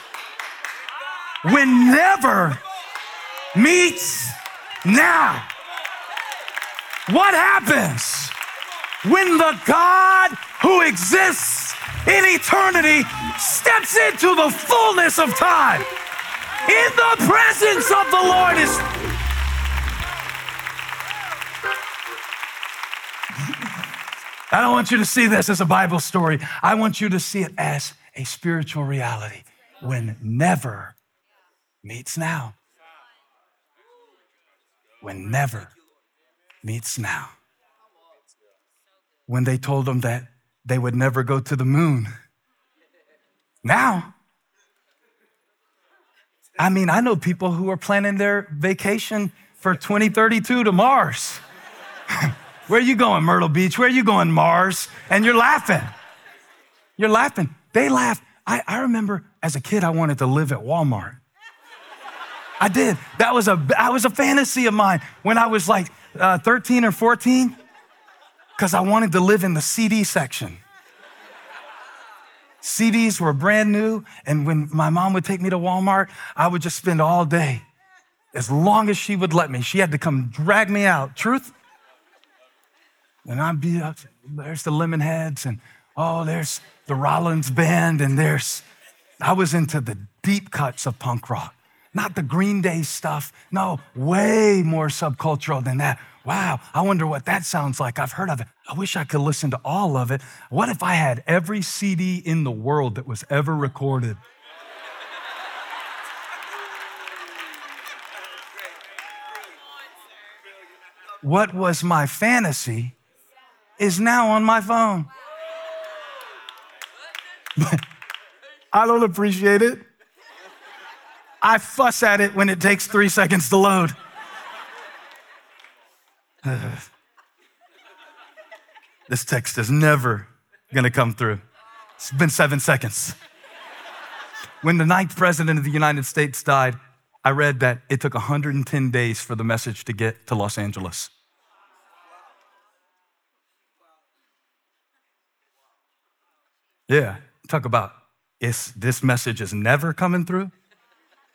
when never meets now? What happens when the God who exists in eternity steps into the fullness of time? In the presence of the Lord is. I don't want you to see this as a Bible story. I want you to see it as a spiritual reality when never meets now. When never meets now. When they told them that they would never go to the moon. Now, I mean, I know people who are planning their vacation for 2032 to Mars. [LAUGHS] Where are you going, Myrtle Beach? Where are you going, Mars? And you're laughing. You're laughing. They laugh. I, I remember as a kid, I wanted to live at Walmart. I did. That was a, that was a fantasy of mine when I was like uh, 13 or 14 because I wanted to live in the CD section. CDs were brand new, and when my mom would take me to Walmart, I would just spend all day as long as she would let me. She had to come drag me out. Truth? And I'd be up, there's the Lemonheads, and oh, there's the Rollins Band, and there's, I was into the deep cuts of punk rock. Not the Green Day stuff. No, way more subcultural than that. Wow, I wonder what that sounds like. I've heard of it. I wish I could listen to all of it. What if I had every CD in the world that was ever recorded? What was my fantasy is now on my phone. [LAUGHS] I don't appreciate it. I fuss at it when it takes three seconds to load. [SIGHS] this text is never gonna come through. It's been seven seconds. When the ninth president of the United States died, I read that it took 110 days for the message to get to Los Angeles. Yeah, talk about is this message is never coming through.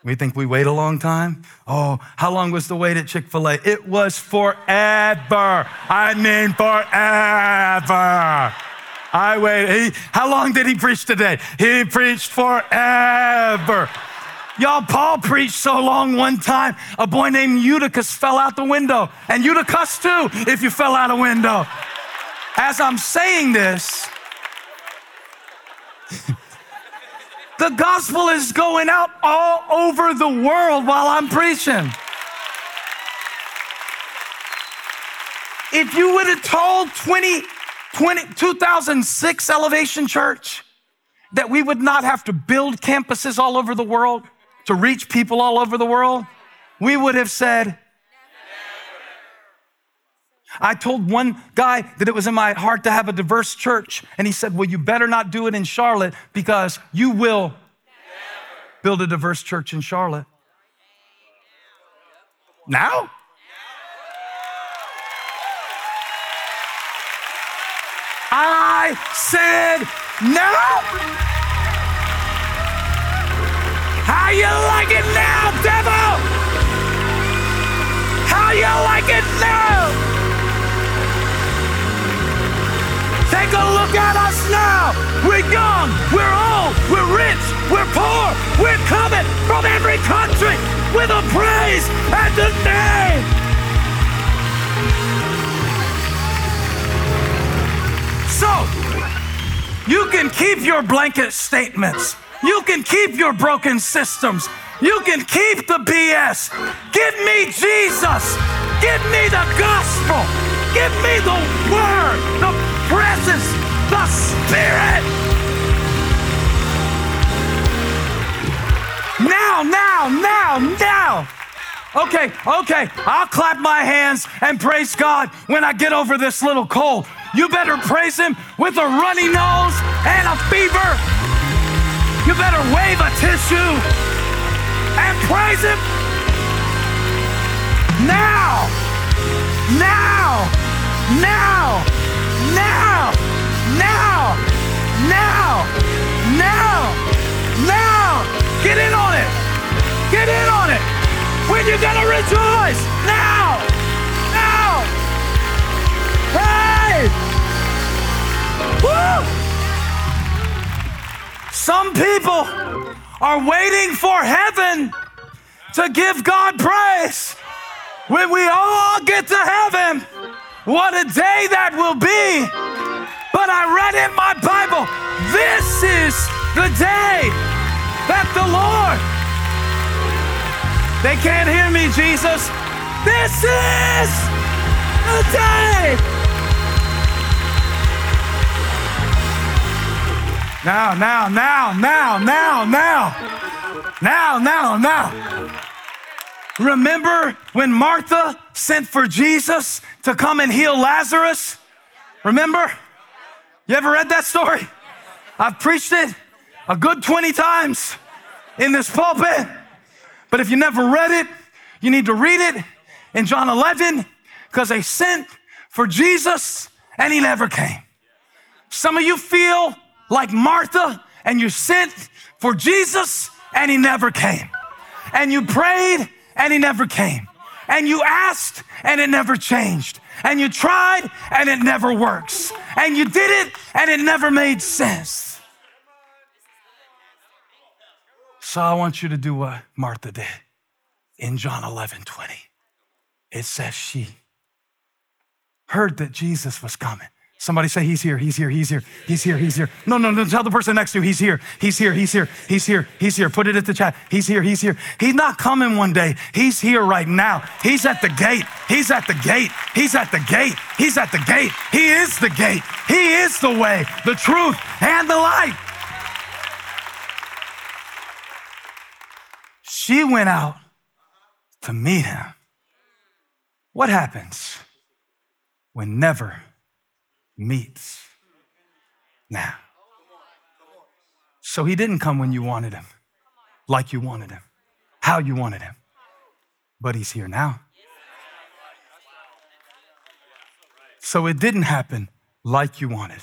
We think we wait a long time. Oh, how long was the wait at Chick fil A? It was forever. I mean, forever. I waited. He, how long did he preach today? He preached forever. Y'all, Paul preached so long one time, a boy named Eutychus fell out the window. And Eutychus too, if you fell out a window. As I'm saying this, [LAUGHS] the gospel is going out all over the world while I'm preaching. If you would have told 20, 20, 2006 Elevation Church that we would not have to build campuses all over the world to reach people all over the world, we would have said, I told one guy that it was in my heart to have a diverse church, and he said, Well, you better not do it in Charlotte because you will build a diverse church in Charlotte. Now? I said no. How you like it now, devil? How you like it now? Take a look at us now. We're young, we're old, we're rich, we're poor, we're coming from every country with a praise and a name. So, you can keep your blanket statements. You can keep your broken systems. You can keep the BS. Give me Jesus. Give me the gospel. Give me the word, the spirit. Now, now, now, now. Okay, okay, I'll clap my hands and praise God when I get over this little cold. You better praise Him with a runny nose and a fever. You better wave a tissue and praise Him now, now, now, now, now, now, now, now. Get in on it. Get in on it. When you gonna rejoice? Now, now. Hey! Woo! Some people are waiting for heaven to give God praise. When we all get to heaven, what a day that will be. But I read in my Bible, this is the day that the Lord. They can't hear me, Jesus. This is the day Now, now, now, now, now, now. Now, now, now. Remember when Martha sent for Jesus to come and heal Lazarus? Remember? You ever read that story? I've preached it a good 20 times in this pulpit. But if you never read it, you need to read it in John 11 because they sent for Jesus and he never came. Some of you feel like Martha and you sent for Jesus and he never came. And you prayed and he never came. And you asked and it never changed. And you tried and it never works. And you did it and it never made sense. So I want you to do what Martha did in John 11 20. It says she heard that Jesus was coming Somebody say, He's here, He's here, He's here, He's here, He's here. No, no, no, tell the person next to you, He's here, He's here, He's here, He's here, He's here. Put it at the chat. He's here, He's here. He's not coming one day. He's here right now. He's at the gate. He's at the gate. He's at the gate. He's at the gate. He is the gate. He is the way, the truth, and the light. She went out to meet him. What happens when never meets now. So he didn't come when you wanted him, like you wanted him. how you wanted him. But he's here now. So it didn't happen like you wanted,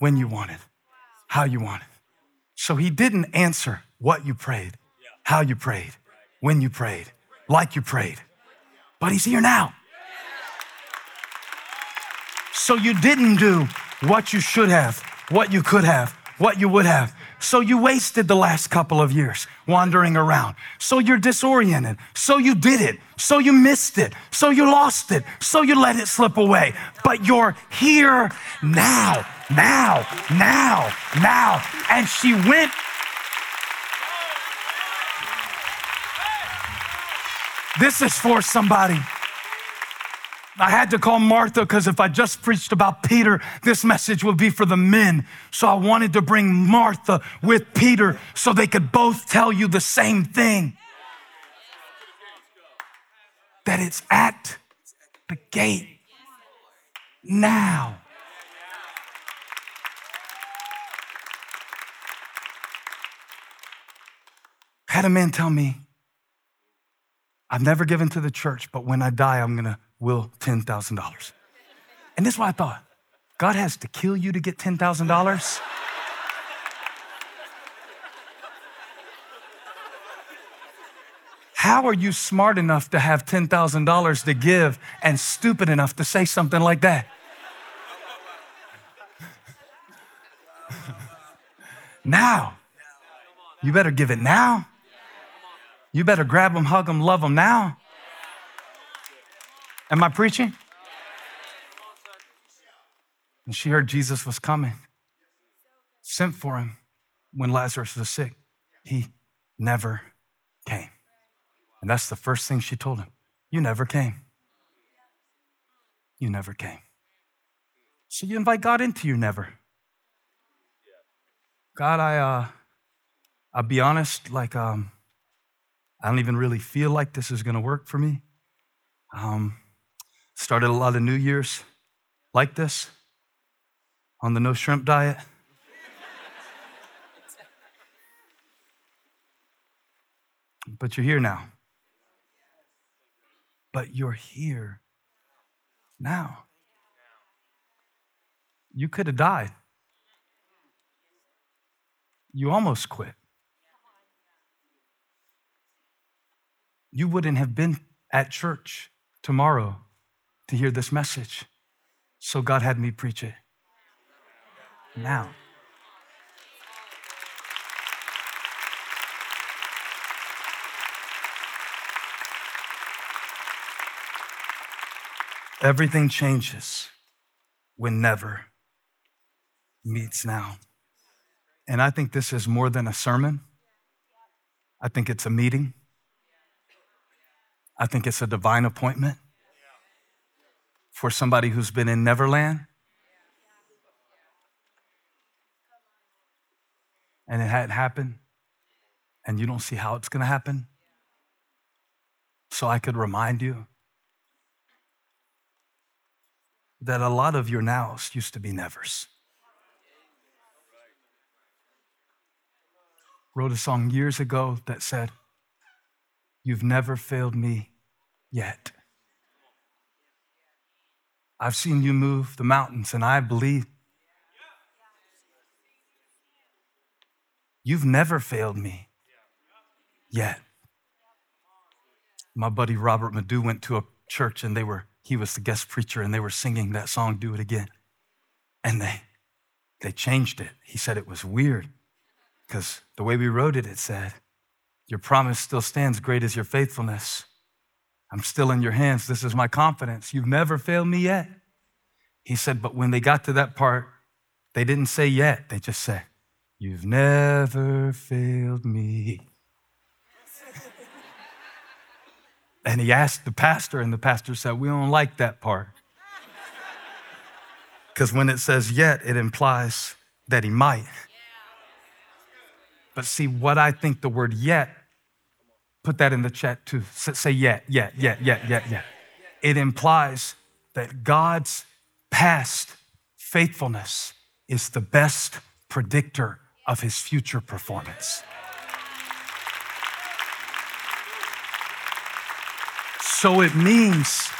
when you wanted, how you wanted. So he didn't answer what you prayed, how you prayed, when you prayed, like you prayed. But he's here now. So you didn't do what you should have, what you could have, what you would have. So you wasted the last couple of years wandering around. So you're disoriented. So you did it. So you missed it. So you lost it. So you let it slip away. But you're here now, now, now, now. And she went. This is for somebody. I had to call Martha because if I just preached about Peter, this message would be for the men. So I wanted to bring Martha with Peter so they could both tell you the same thing that it's at the gate now. Had a man tell me, I've never given to the church, but when I die, I'm gonna will $10,000. And this is what I thought God has to kill you to get $10,000? How are you smart enough to have $10,000 to give and stupid enough to say something like that? now. You better give it now. You better grab them, hug them, love them now. Am I preaching? And she heard Jesus was coming, sent for him when Lazarus was sick. He never came. And that's the first thing she told him. You never came. You never came. So you invite God into your never. God, I uh I'll be honest, like um, I don't even really feel like this is gonna work for me. Um, Started a lot of New Year's like this on the no shrimp diet. but you're here now. But you're here now. You could have died. You almost quit. You wouldn't have been at church tomorrow to hear this message. So God had me preach it now. Everything changes when never meets now. And I think this is more than a sermon. I think it's a meeting. I think it's a divine appointment for somebody who's been in Neverland and it hadn't happened and you don't see how it's going to happen. So I could remind you that a lot of your nows used to be nevers. Wrote a song years ago that said, You've never failed me yet. I've seen you move the mountains, and I believe you've never failed me yet. My buddy Robert Madu went to a church, and they were he was the guest preacher, and they were singing that song, "Do It Again," and they they changed it. He said it was weird because the way we wrote it, it said, "Your promise still stands. Great is your faithfulness." I'm still in your hands. This is my confidence. You've never failed me yet. He said, but when they got to that part, they didn't say yet. They just said, You've never failed me. [LAUGHS] and he asked the pastor, and the pastor said, We don't like that part. [LAUGHS] Because when it says yet, it implies that he might. But see, what I think the word yet Put that in the chat too. Say, yeah, yeah, yeah, yeah, yeah, yeah. It implies that God's past faithfulness is the best predictor of his future performance. So it means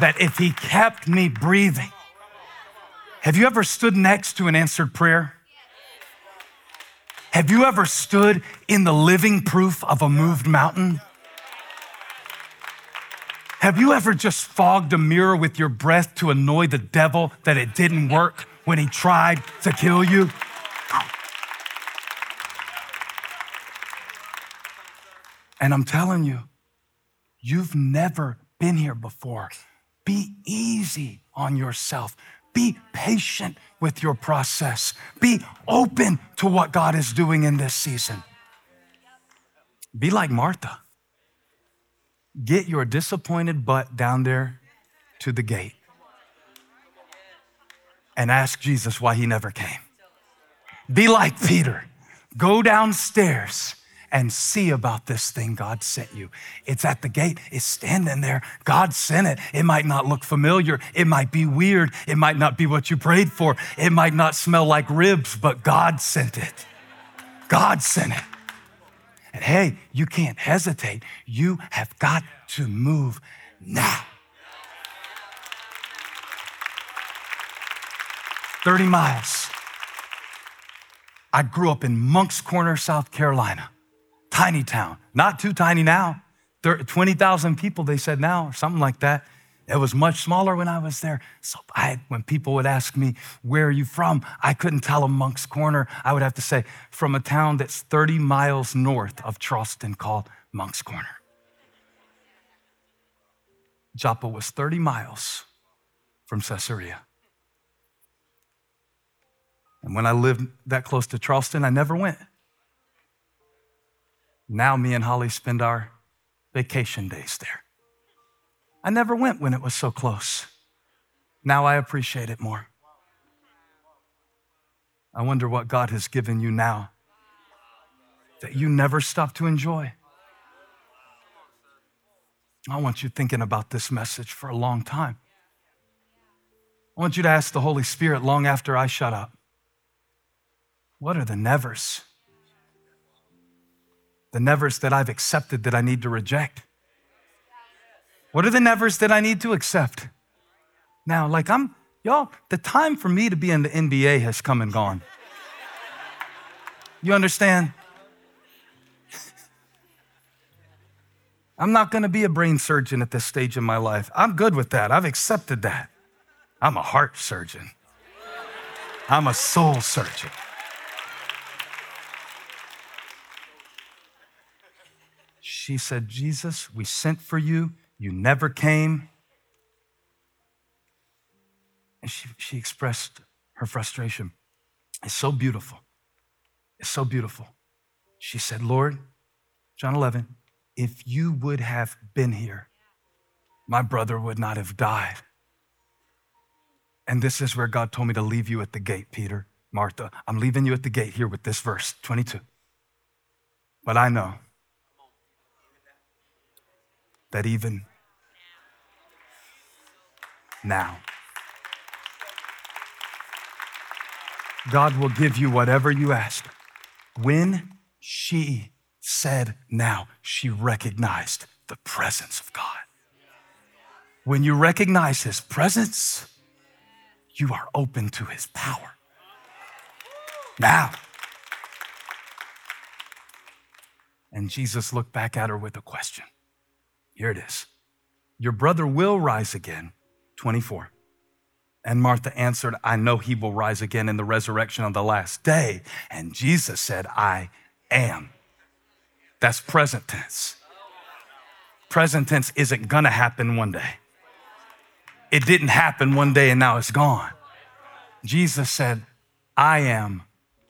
that if he kept me breathing, have you ever stood next to an answered prayer? Have you ever stood in the living proof of a moved mountain? Have you ever just fogged a mirror with your breath to annoy the devil that it didn't work when he tried to kill you? And I'm telling you, you've never been here before. Be easy on yourself. Be patient with your process. Be open to what God is doing in this season. Be like Martha. Get your disappointed butt down there to the gate and ask Jesus why he never came. Be like Peter. Go downstairs and see about this thing God sent you. It's at the gate, it's standing there. God sent it. It might not look familiar, it might be weird, it might not be what you prayed for, it might not smell like ribs, but God sent it. God sent it. And hey, you can't hesitate. You have got to move now. 30 miles. I grew up in Moncks Corner, South Carolina tiny town, not too tiny now. 20,000 people, they said now, or something like that. It was much smaller when I was there. So I, when people would ask me, where are you from? I couldn't tell them Moncks Corner. I would have to say, from a town that's 30 miles north of Charleston called Moncks Corner. Joppa was 30 miles from Caesarea. And when I lived that close to Charleston, I never went. Now, me and Holly spend our vacation days there. I never went when it was so close. Now I appreciate it more. I wonder what God has given you now that you never stop to enjoy. I want you thinking about this message for a long time. I want you to ask the Holy Spirit long after I shut up what are the nevers? The nevers that I've accepted that I need to reject. What are the nevers that I need to accept? Now, like I'm, y'all, the time for me to be in the NBA has come and gone. You understand? I'm not gonna be a brain surgeon at this stage in my life. I'm good with that. I've accepted that. I'm a heart surgeon, I'm a soul surgeon. She said, Jesus, we sent for you. You never came. And she, she expressed her frustration. It's so beautiful. It's so beautiful. She said, Lord, John 11, if you would have been here, my brother would not have died. And this is where God told me to leave you at the gate, Peter, Martha. I'm leaving you at the gate here with this verse, 22. But I know that even now, God will give you whatever you ask. When she said now, she recognized the presence of God. When you recognize his presence, you are open to his power. Now, and Jesus looked back at her with a question. Here it is. Your brother will rise again. 24. And Martha answered, I know he will rise again in the resurrection on the last day. And Jesus said, I am. That's present tense. Present tense isn't gonna happen one day. It didn't happen one day and now it's gone. Jesus said, I am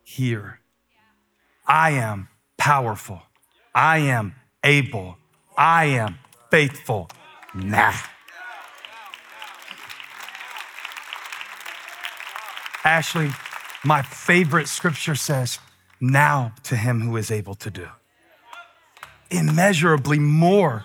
here. I am powerful. I am able. I am faithful now. Ashley, my favorite scripture says, now to him who is able to do immeasurably more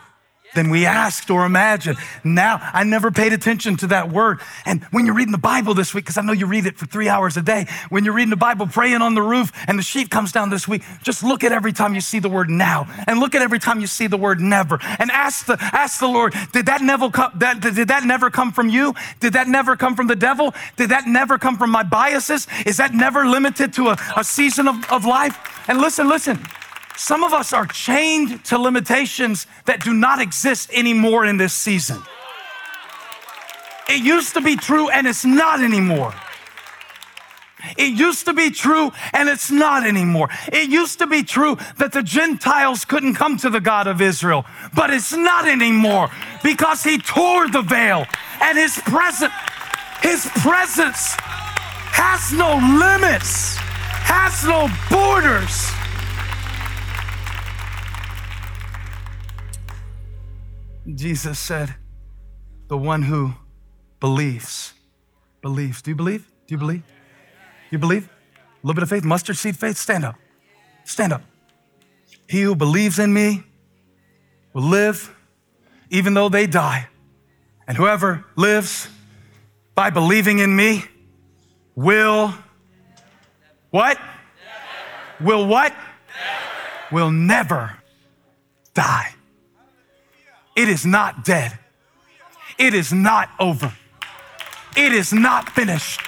than we asked or imagined. Now, I never paid attention to that word. And when you're reading the Bible this week, because I know you read it for three hours a day, when you're reading the Bible, praying on the roof, and the sheet comes down this week, just look at every time you see the word now, and look at every time you see the word never, and ask the ask the Lord, did that never come? That, did that never come from you? Did that never come from the devil? Did that never come from my biases? Is that never limited to a, a season of, of life? And listen, listen. Some of us are chained to limitations that do not exist anymore in this season. It used to be true and it's not anymore. It used to be true and it's not anymore. It used to be true that the Gentiles couldn't come to the God of Israel, but it's not anymore because he tore the veil and his presence his presence has no limits, has no borders. Jesus said, The one who believes, believes. Do you believe? Do you believe? You believe? A little bit of faith, mustard seed faith? Stand up. Stand up. He who believes in me will live even though they die. And whoever lives by believing in me will what? Never. Will what? Never. Will never die. It is not dead. It is not over. It is not finished.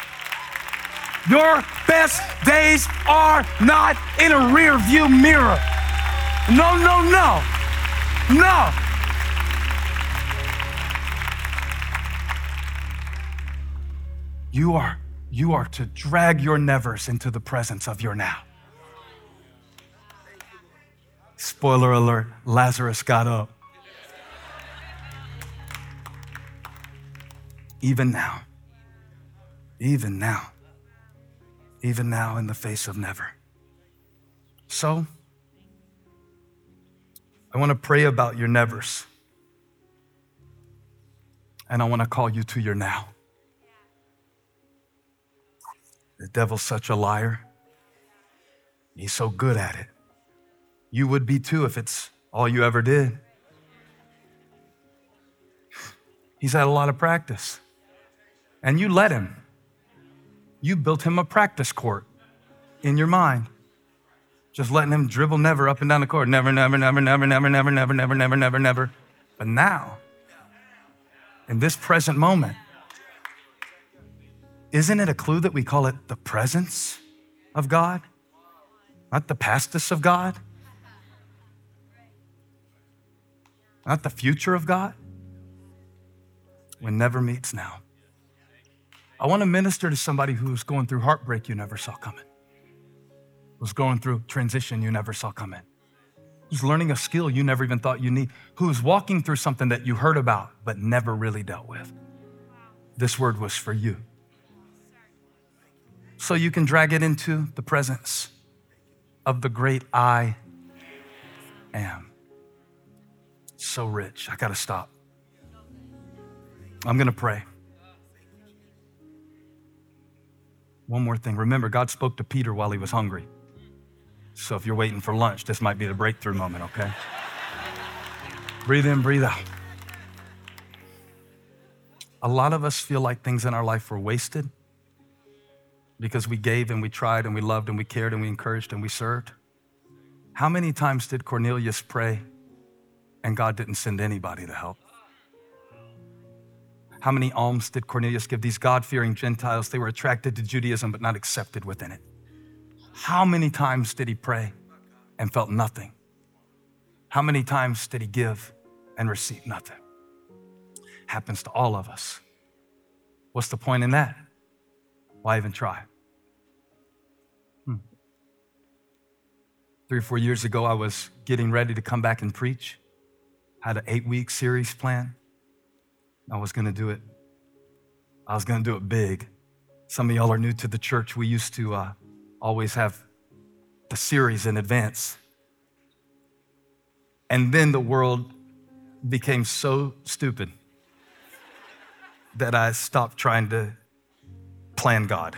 Your best days are not in a rear view mirror. No, no, no. No. You are you are to drag your nevers into the presence of your now. Spoiler alert, Lazarus got up. Even now, even now, even now in the face of never. So, I want to pray about your nevers. And I want to call you to your now. The devil's such a liar. He's so good at it. You would be too if it's all you ever did. He's had a lot of practice and you let him. You built him a practice court in your mind. Just letting him dribble never up and down the court. Never, never, never, never, never, never, never, never, never, never, never. But now, in this present moment, isn't it a clue that we call it the presence of God? Not the pastess of God? Not the future of God? When never meets now. I want to minister to somebody who's going through heartbreak you never saw coming, who's going through transition you never saw coming, who's learning a skill you never even thought you need, who's walking through something that you heard about but never really dealt with. This word was for you. So you can drag it into the presence of the great I am. So rich. I got to stop. I'm going to pray. One more thing. Remember, God spoke to Peter while he was hungry. So if you're waiting for lunch, this might be the breakthrough moment, okay? breathe in, breathe out. A lot of us feel like things in our life were wasted because we gave and we tried and we loved and we cared and we encouraged and we served. How many times did Cornelius pray and God didn't send anybody to help? How many alms did Cornelius give these God fearing Gentiles? They were attracted to Judaism but not accepted within it. How many times did he pray and felt nothing? How many times did he give and receive nothing? Happens to all of us. What's the point in that? Why even try? Hmm. Three or four years ago, I was getting ready to come back and preach. Had an eight week series plan. I was going to do it. I was going to do it big. Some of y'all are new to the church. We used to uh, always have the series in advance. And then the world became so stupid that I stopped trying to plan God.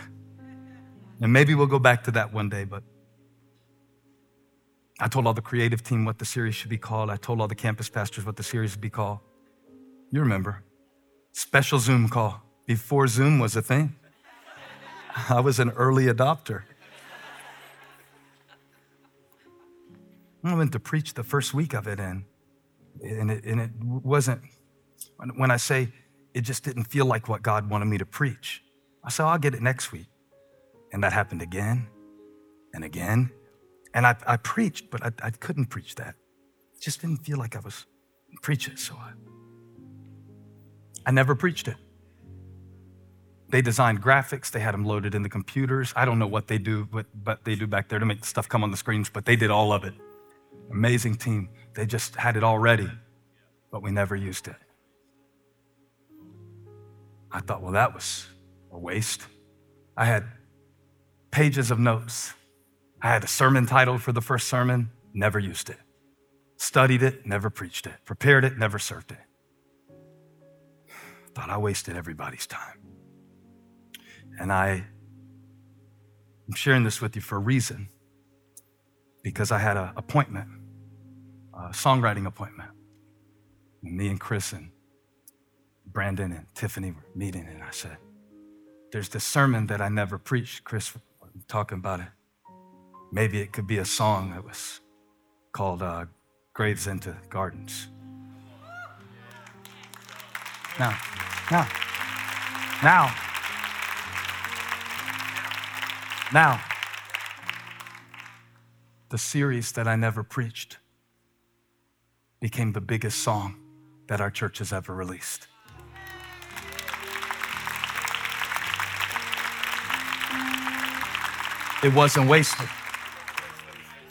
And maybe we'll go back to that one day, but I told all the creative team what the series should be called. I told all the campus pastors what the series would be called. You remember. Special Zoom call before Zoom was a thing. I was an early adopter. I went to preach the first week of it, and, and, it, and it wasn't, when I say it just didn't feel like what God wanted me to preach, I said, oh, I'll get it next week. And that happened again and again. And I, I preached, but I, I couldn't preach that. It just didn't feel like I was preaching, so I, I never preached it. They designed graphics, they had them loaded in the computers. I don't know what they do, but, but they do back there to make stuff come on the screens, but they did all of it. Amazing team. They just had it all ready, but we never used it. I thought, well, that was a waste. I had pages of notes. I had a sermon title for the first sermon, never used it. Studied it, never preached it. Prepared it, never served it. Thought I wasted everybody's time. And I, I'm sharing this with you for a reason because I had an appointment, a songwriting appointment. And me and Chris and Brandon and Tiffany were meeting, and I said, There's this sermon that I never preached. Chris talking about it. Maybe it could be a song that was called uh, Graves into Gardens. Now, now, now, now, the series that I never preached became the biggest song that our church has ever released. It wasn't wasted.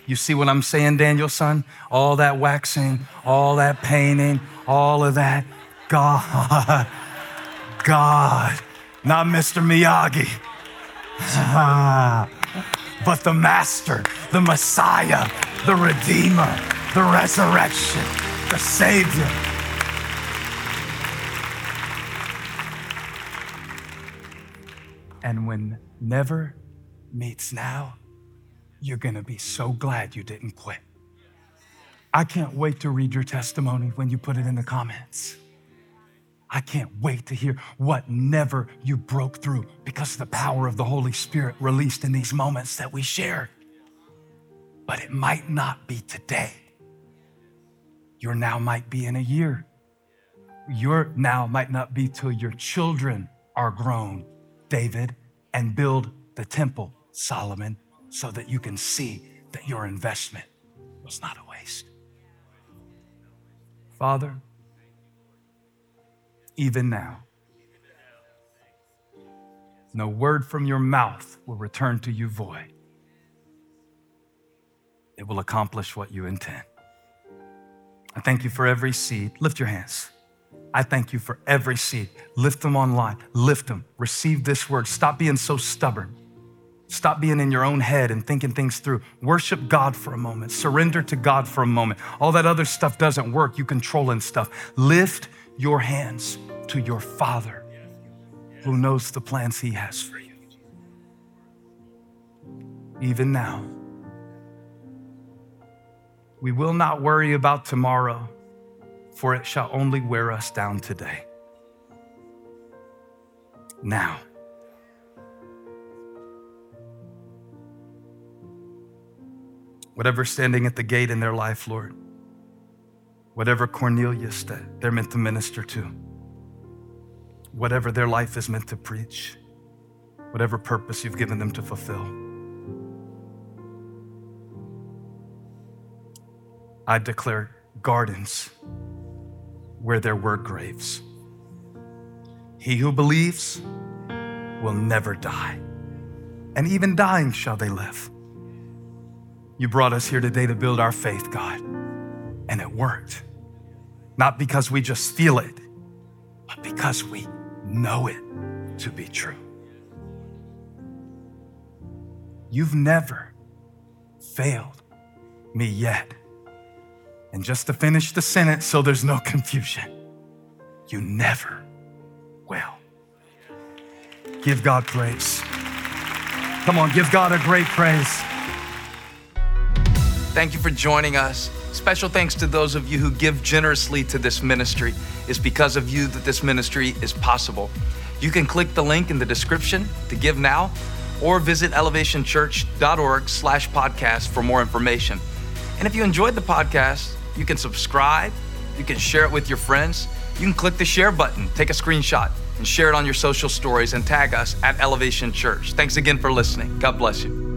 You see what I'm saying, Daniel-san? All that waxing, all that painting, all of that. God, God, not Mr. Miyagi. [LAUGHS] but the Master, the Messiah, the Redeemer, the resurrection, the Savior. And when never meets now, you're gonna be so glad you didn't quit. I can't wait to read your testimony when you put it in the comments. I can't wait to hear what never you broke through because of the power of the Holy Spirit released in these moments that we share. But it might not be today. Your now might be in a year. Your now might not be till your children are grown, David, and build the temple, Solomon, so that you can see that your investment was not a waste. Father, even now. No word from your mouth will return to you void. It will accomplish what you intend. I thank you for every seed. Lift your hands. I thank you for every seed. Lift them online. Lift them. Receive this word. Stop being so stubborn. Stop being in your own head and thinking things through. Worship God for a moment. Surrender to God for a moment. All that other stuff doesn't work. You controlling stuff. Lift your hands to your Father who knows the plans He has for you. Even now, we will not worry about tomorrow, for it shall only wear us down today. Now, whatever's standing at the gate in their life, Lord, whatever Cornelius that they're meant to minister to, whatever their life is meant to preach, whatever purpose you've given them to fulfill. I declare gardens where there were graves. He who believes will never die, and even dying shall they live. You brought us here today to build our faith, God, and it worked. Not because we just feel it, but because we know it to be true. You've never failed me yet. And just to finish the sentence so there's no confusion, you never will. Give God praise. Come on, give God a great praise. Thank you for joining us. Special thanks to those of you who give generously to this ministry. It's because of you that this ministry is possible. You can click the link in the description to give now or visit elevationchurch.org slash podcast for more information. And if you enjoyed the podcast, you can subscribe, you can share it with your friends, you can click the share button, take a screenshot, and share it on your social stories and tag us at Elevation Church. Thanks again for listening. God bless you.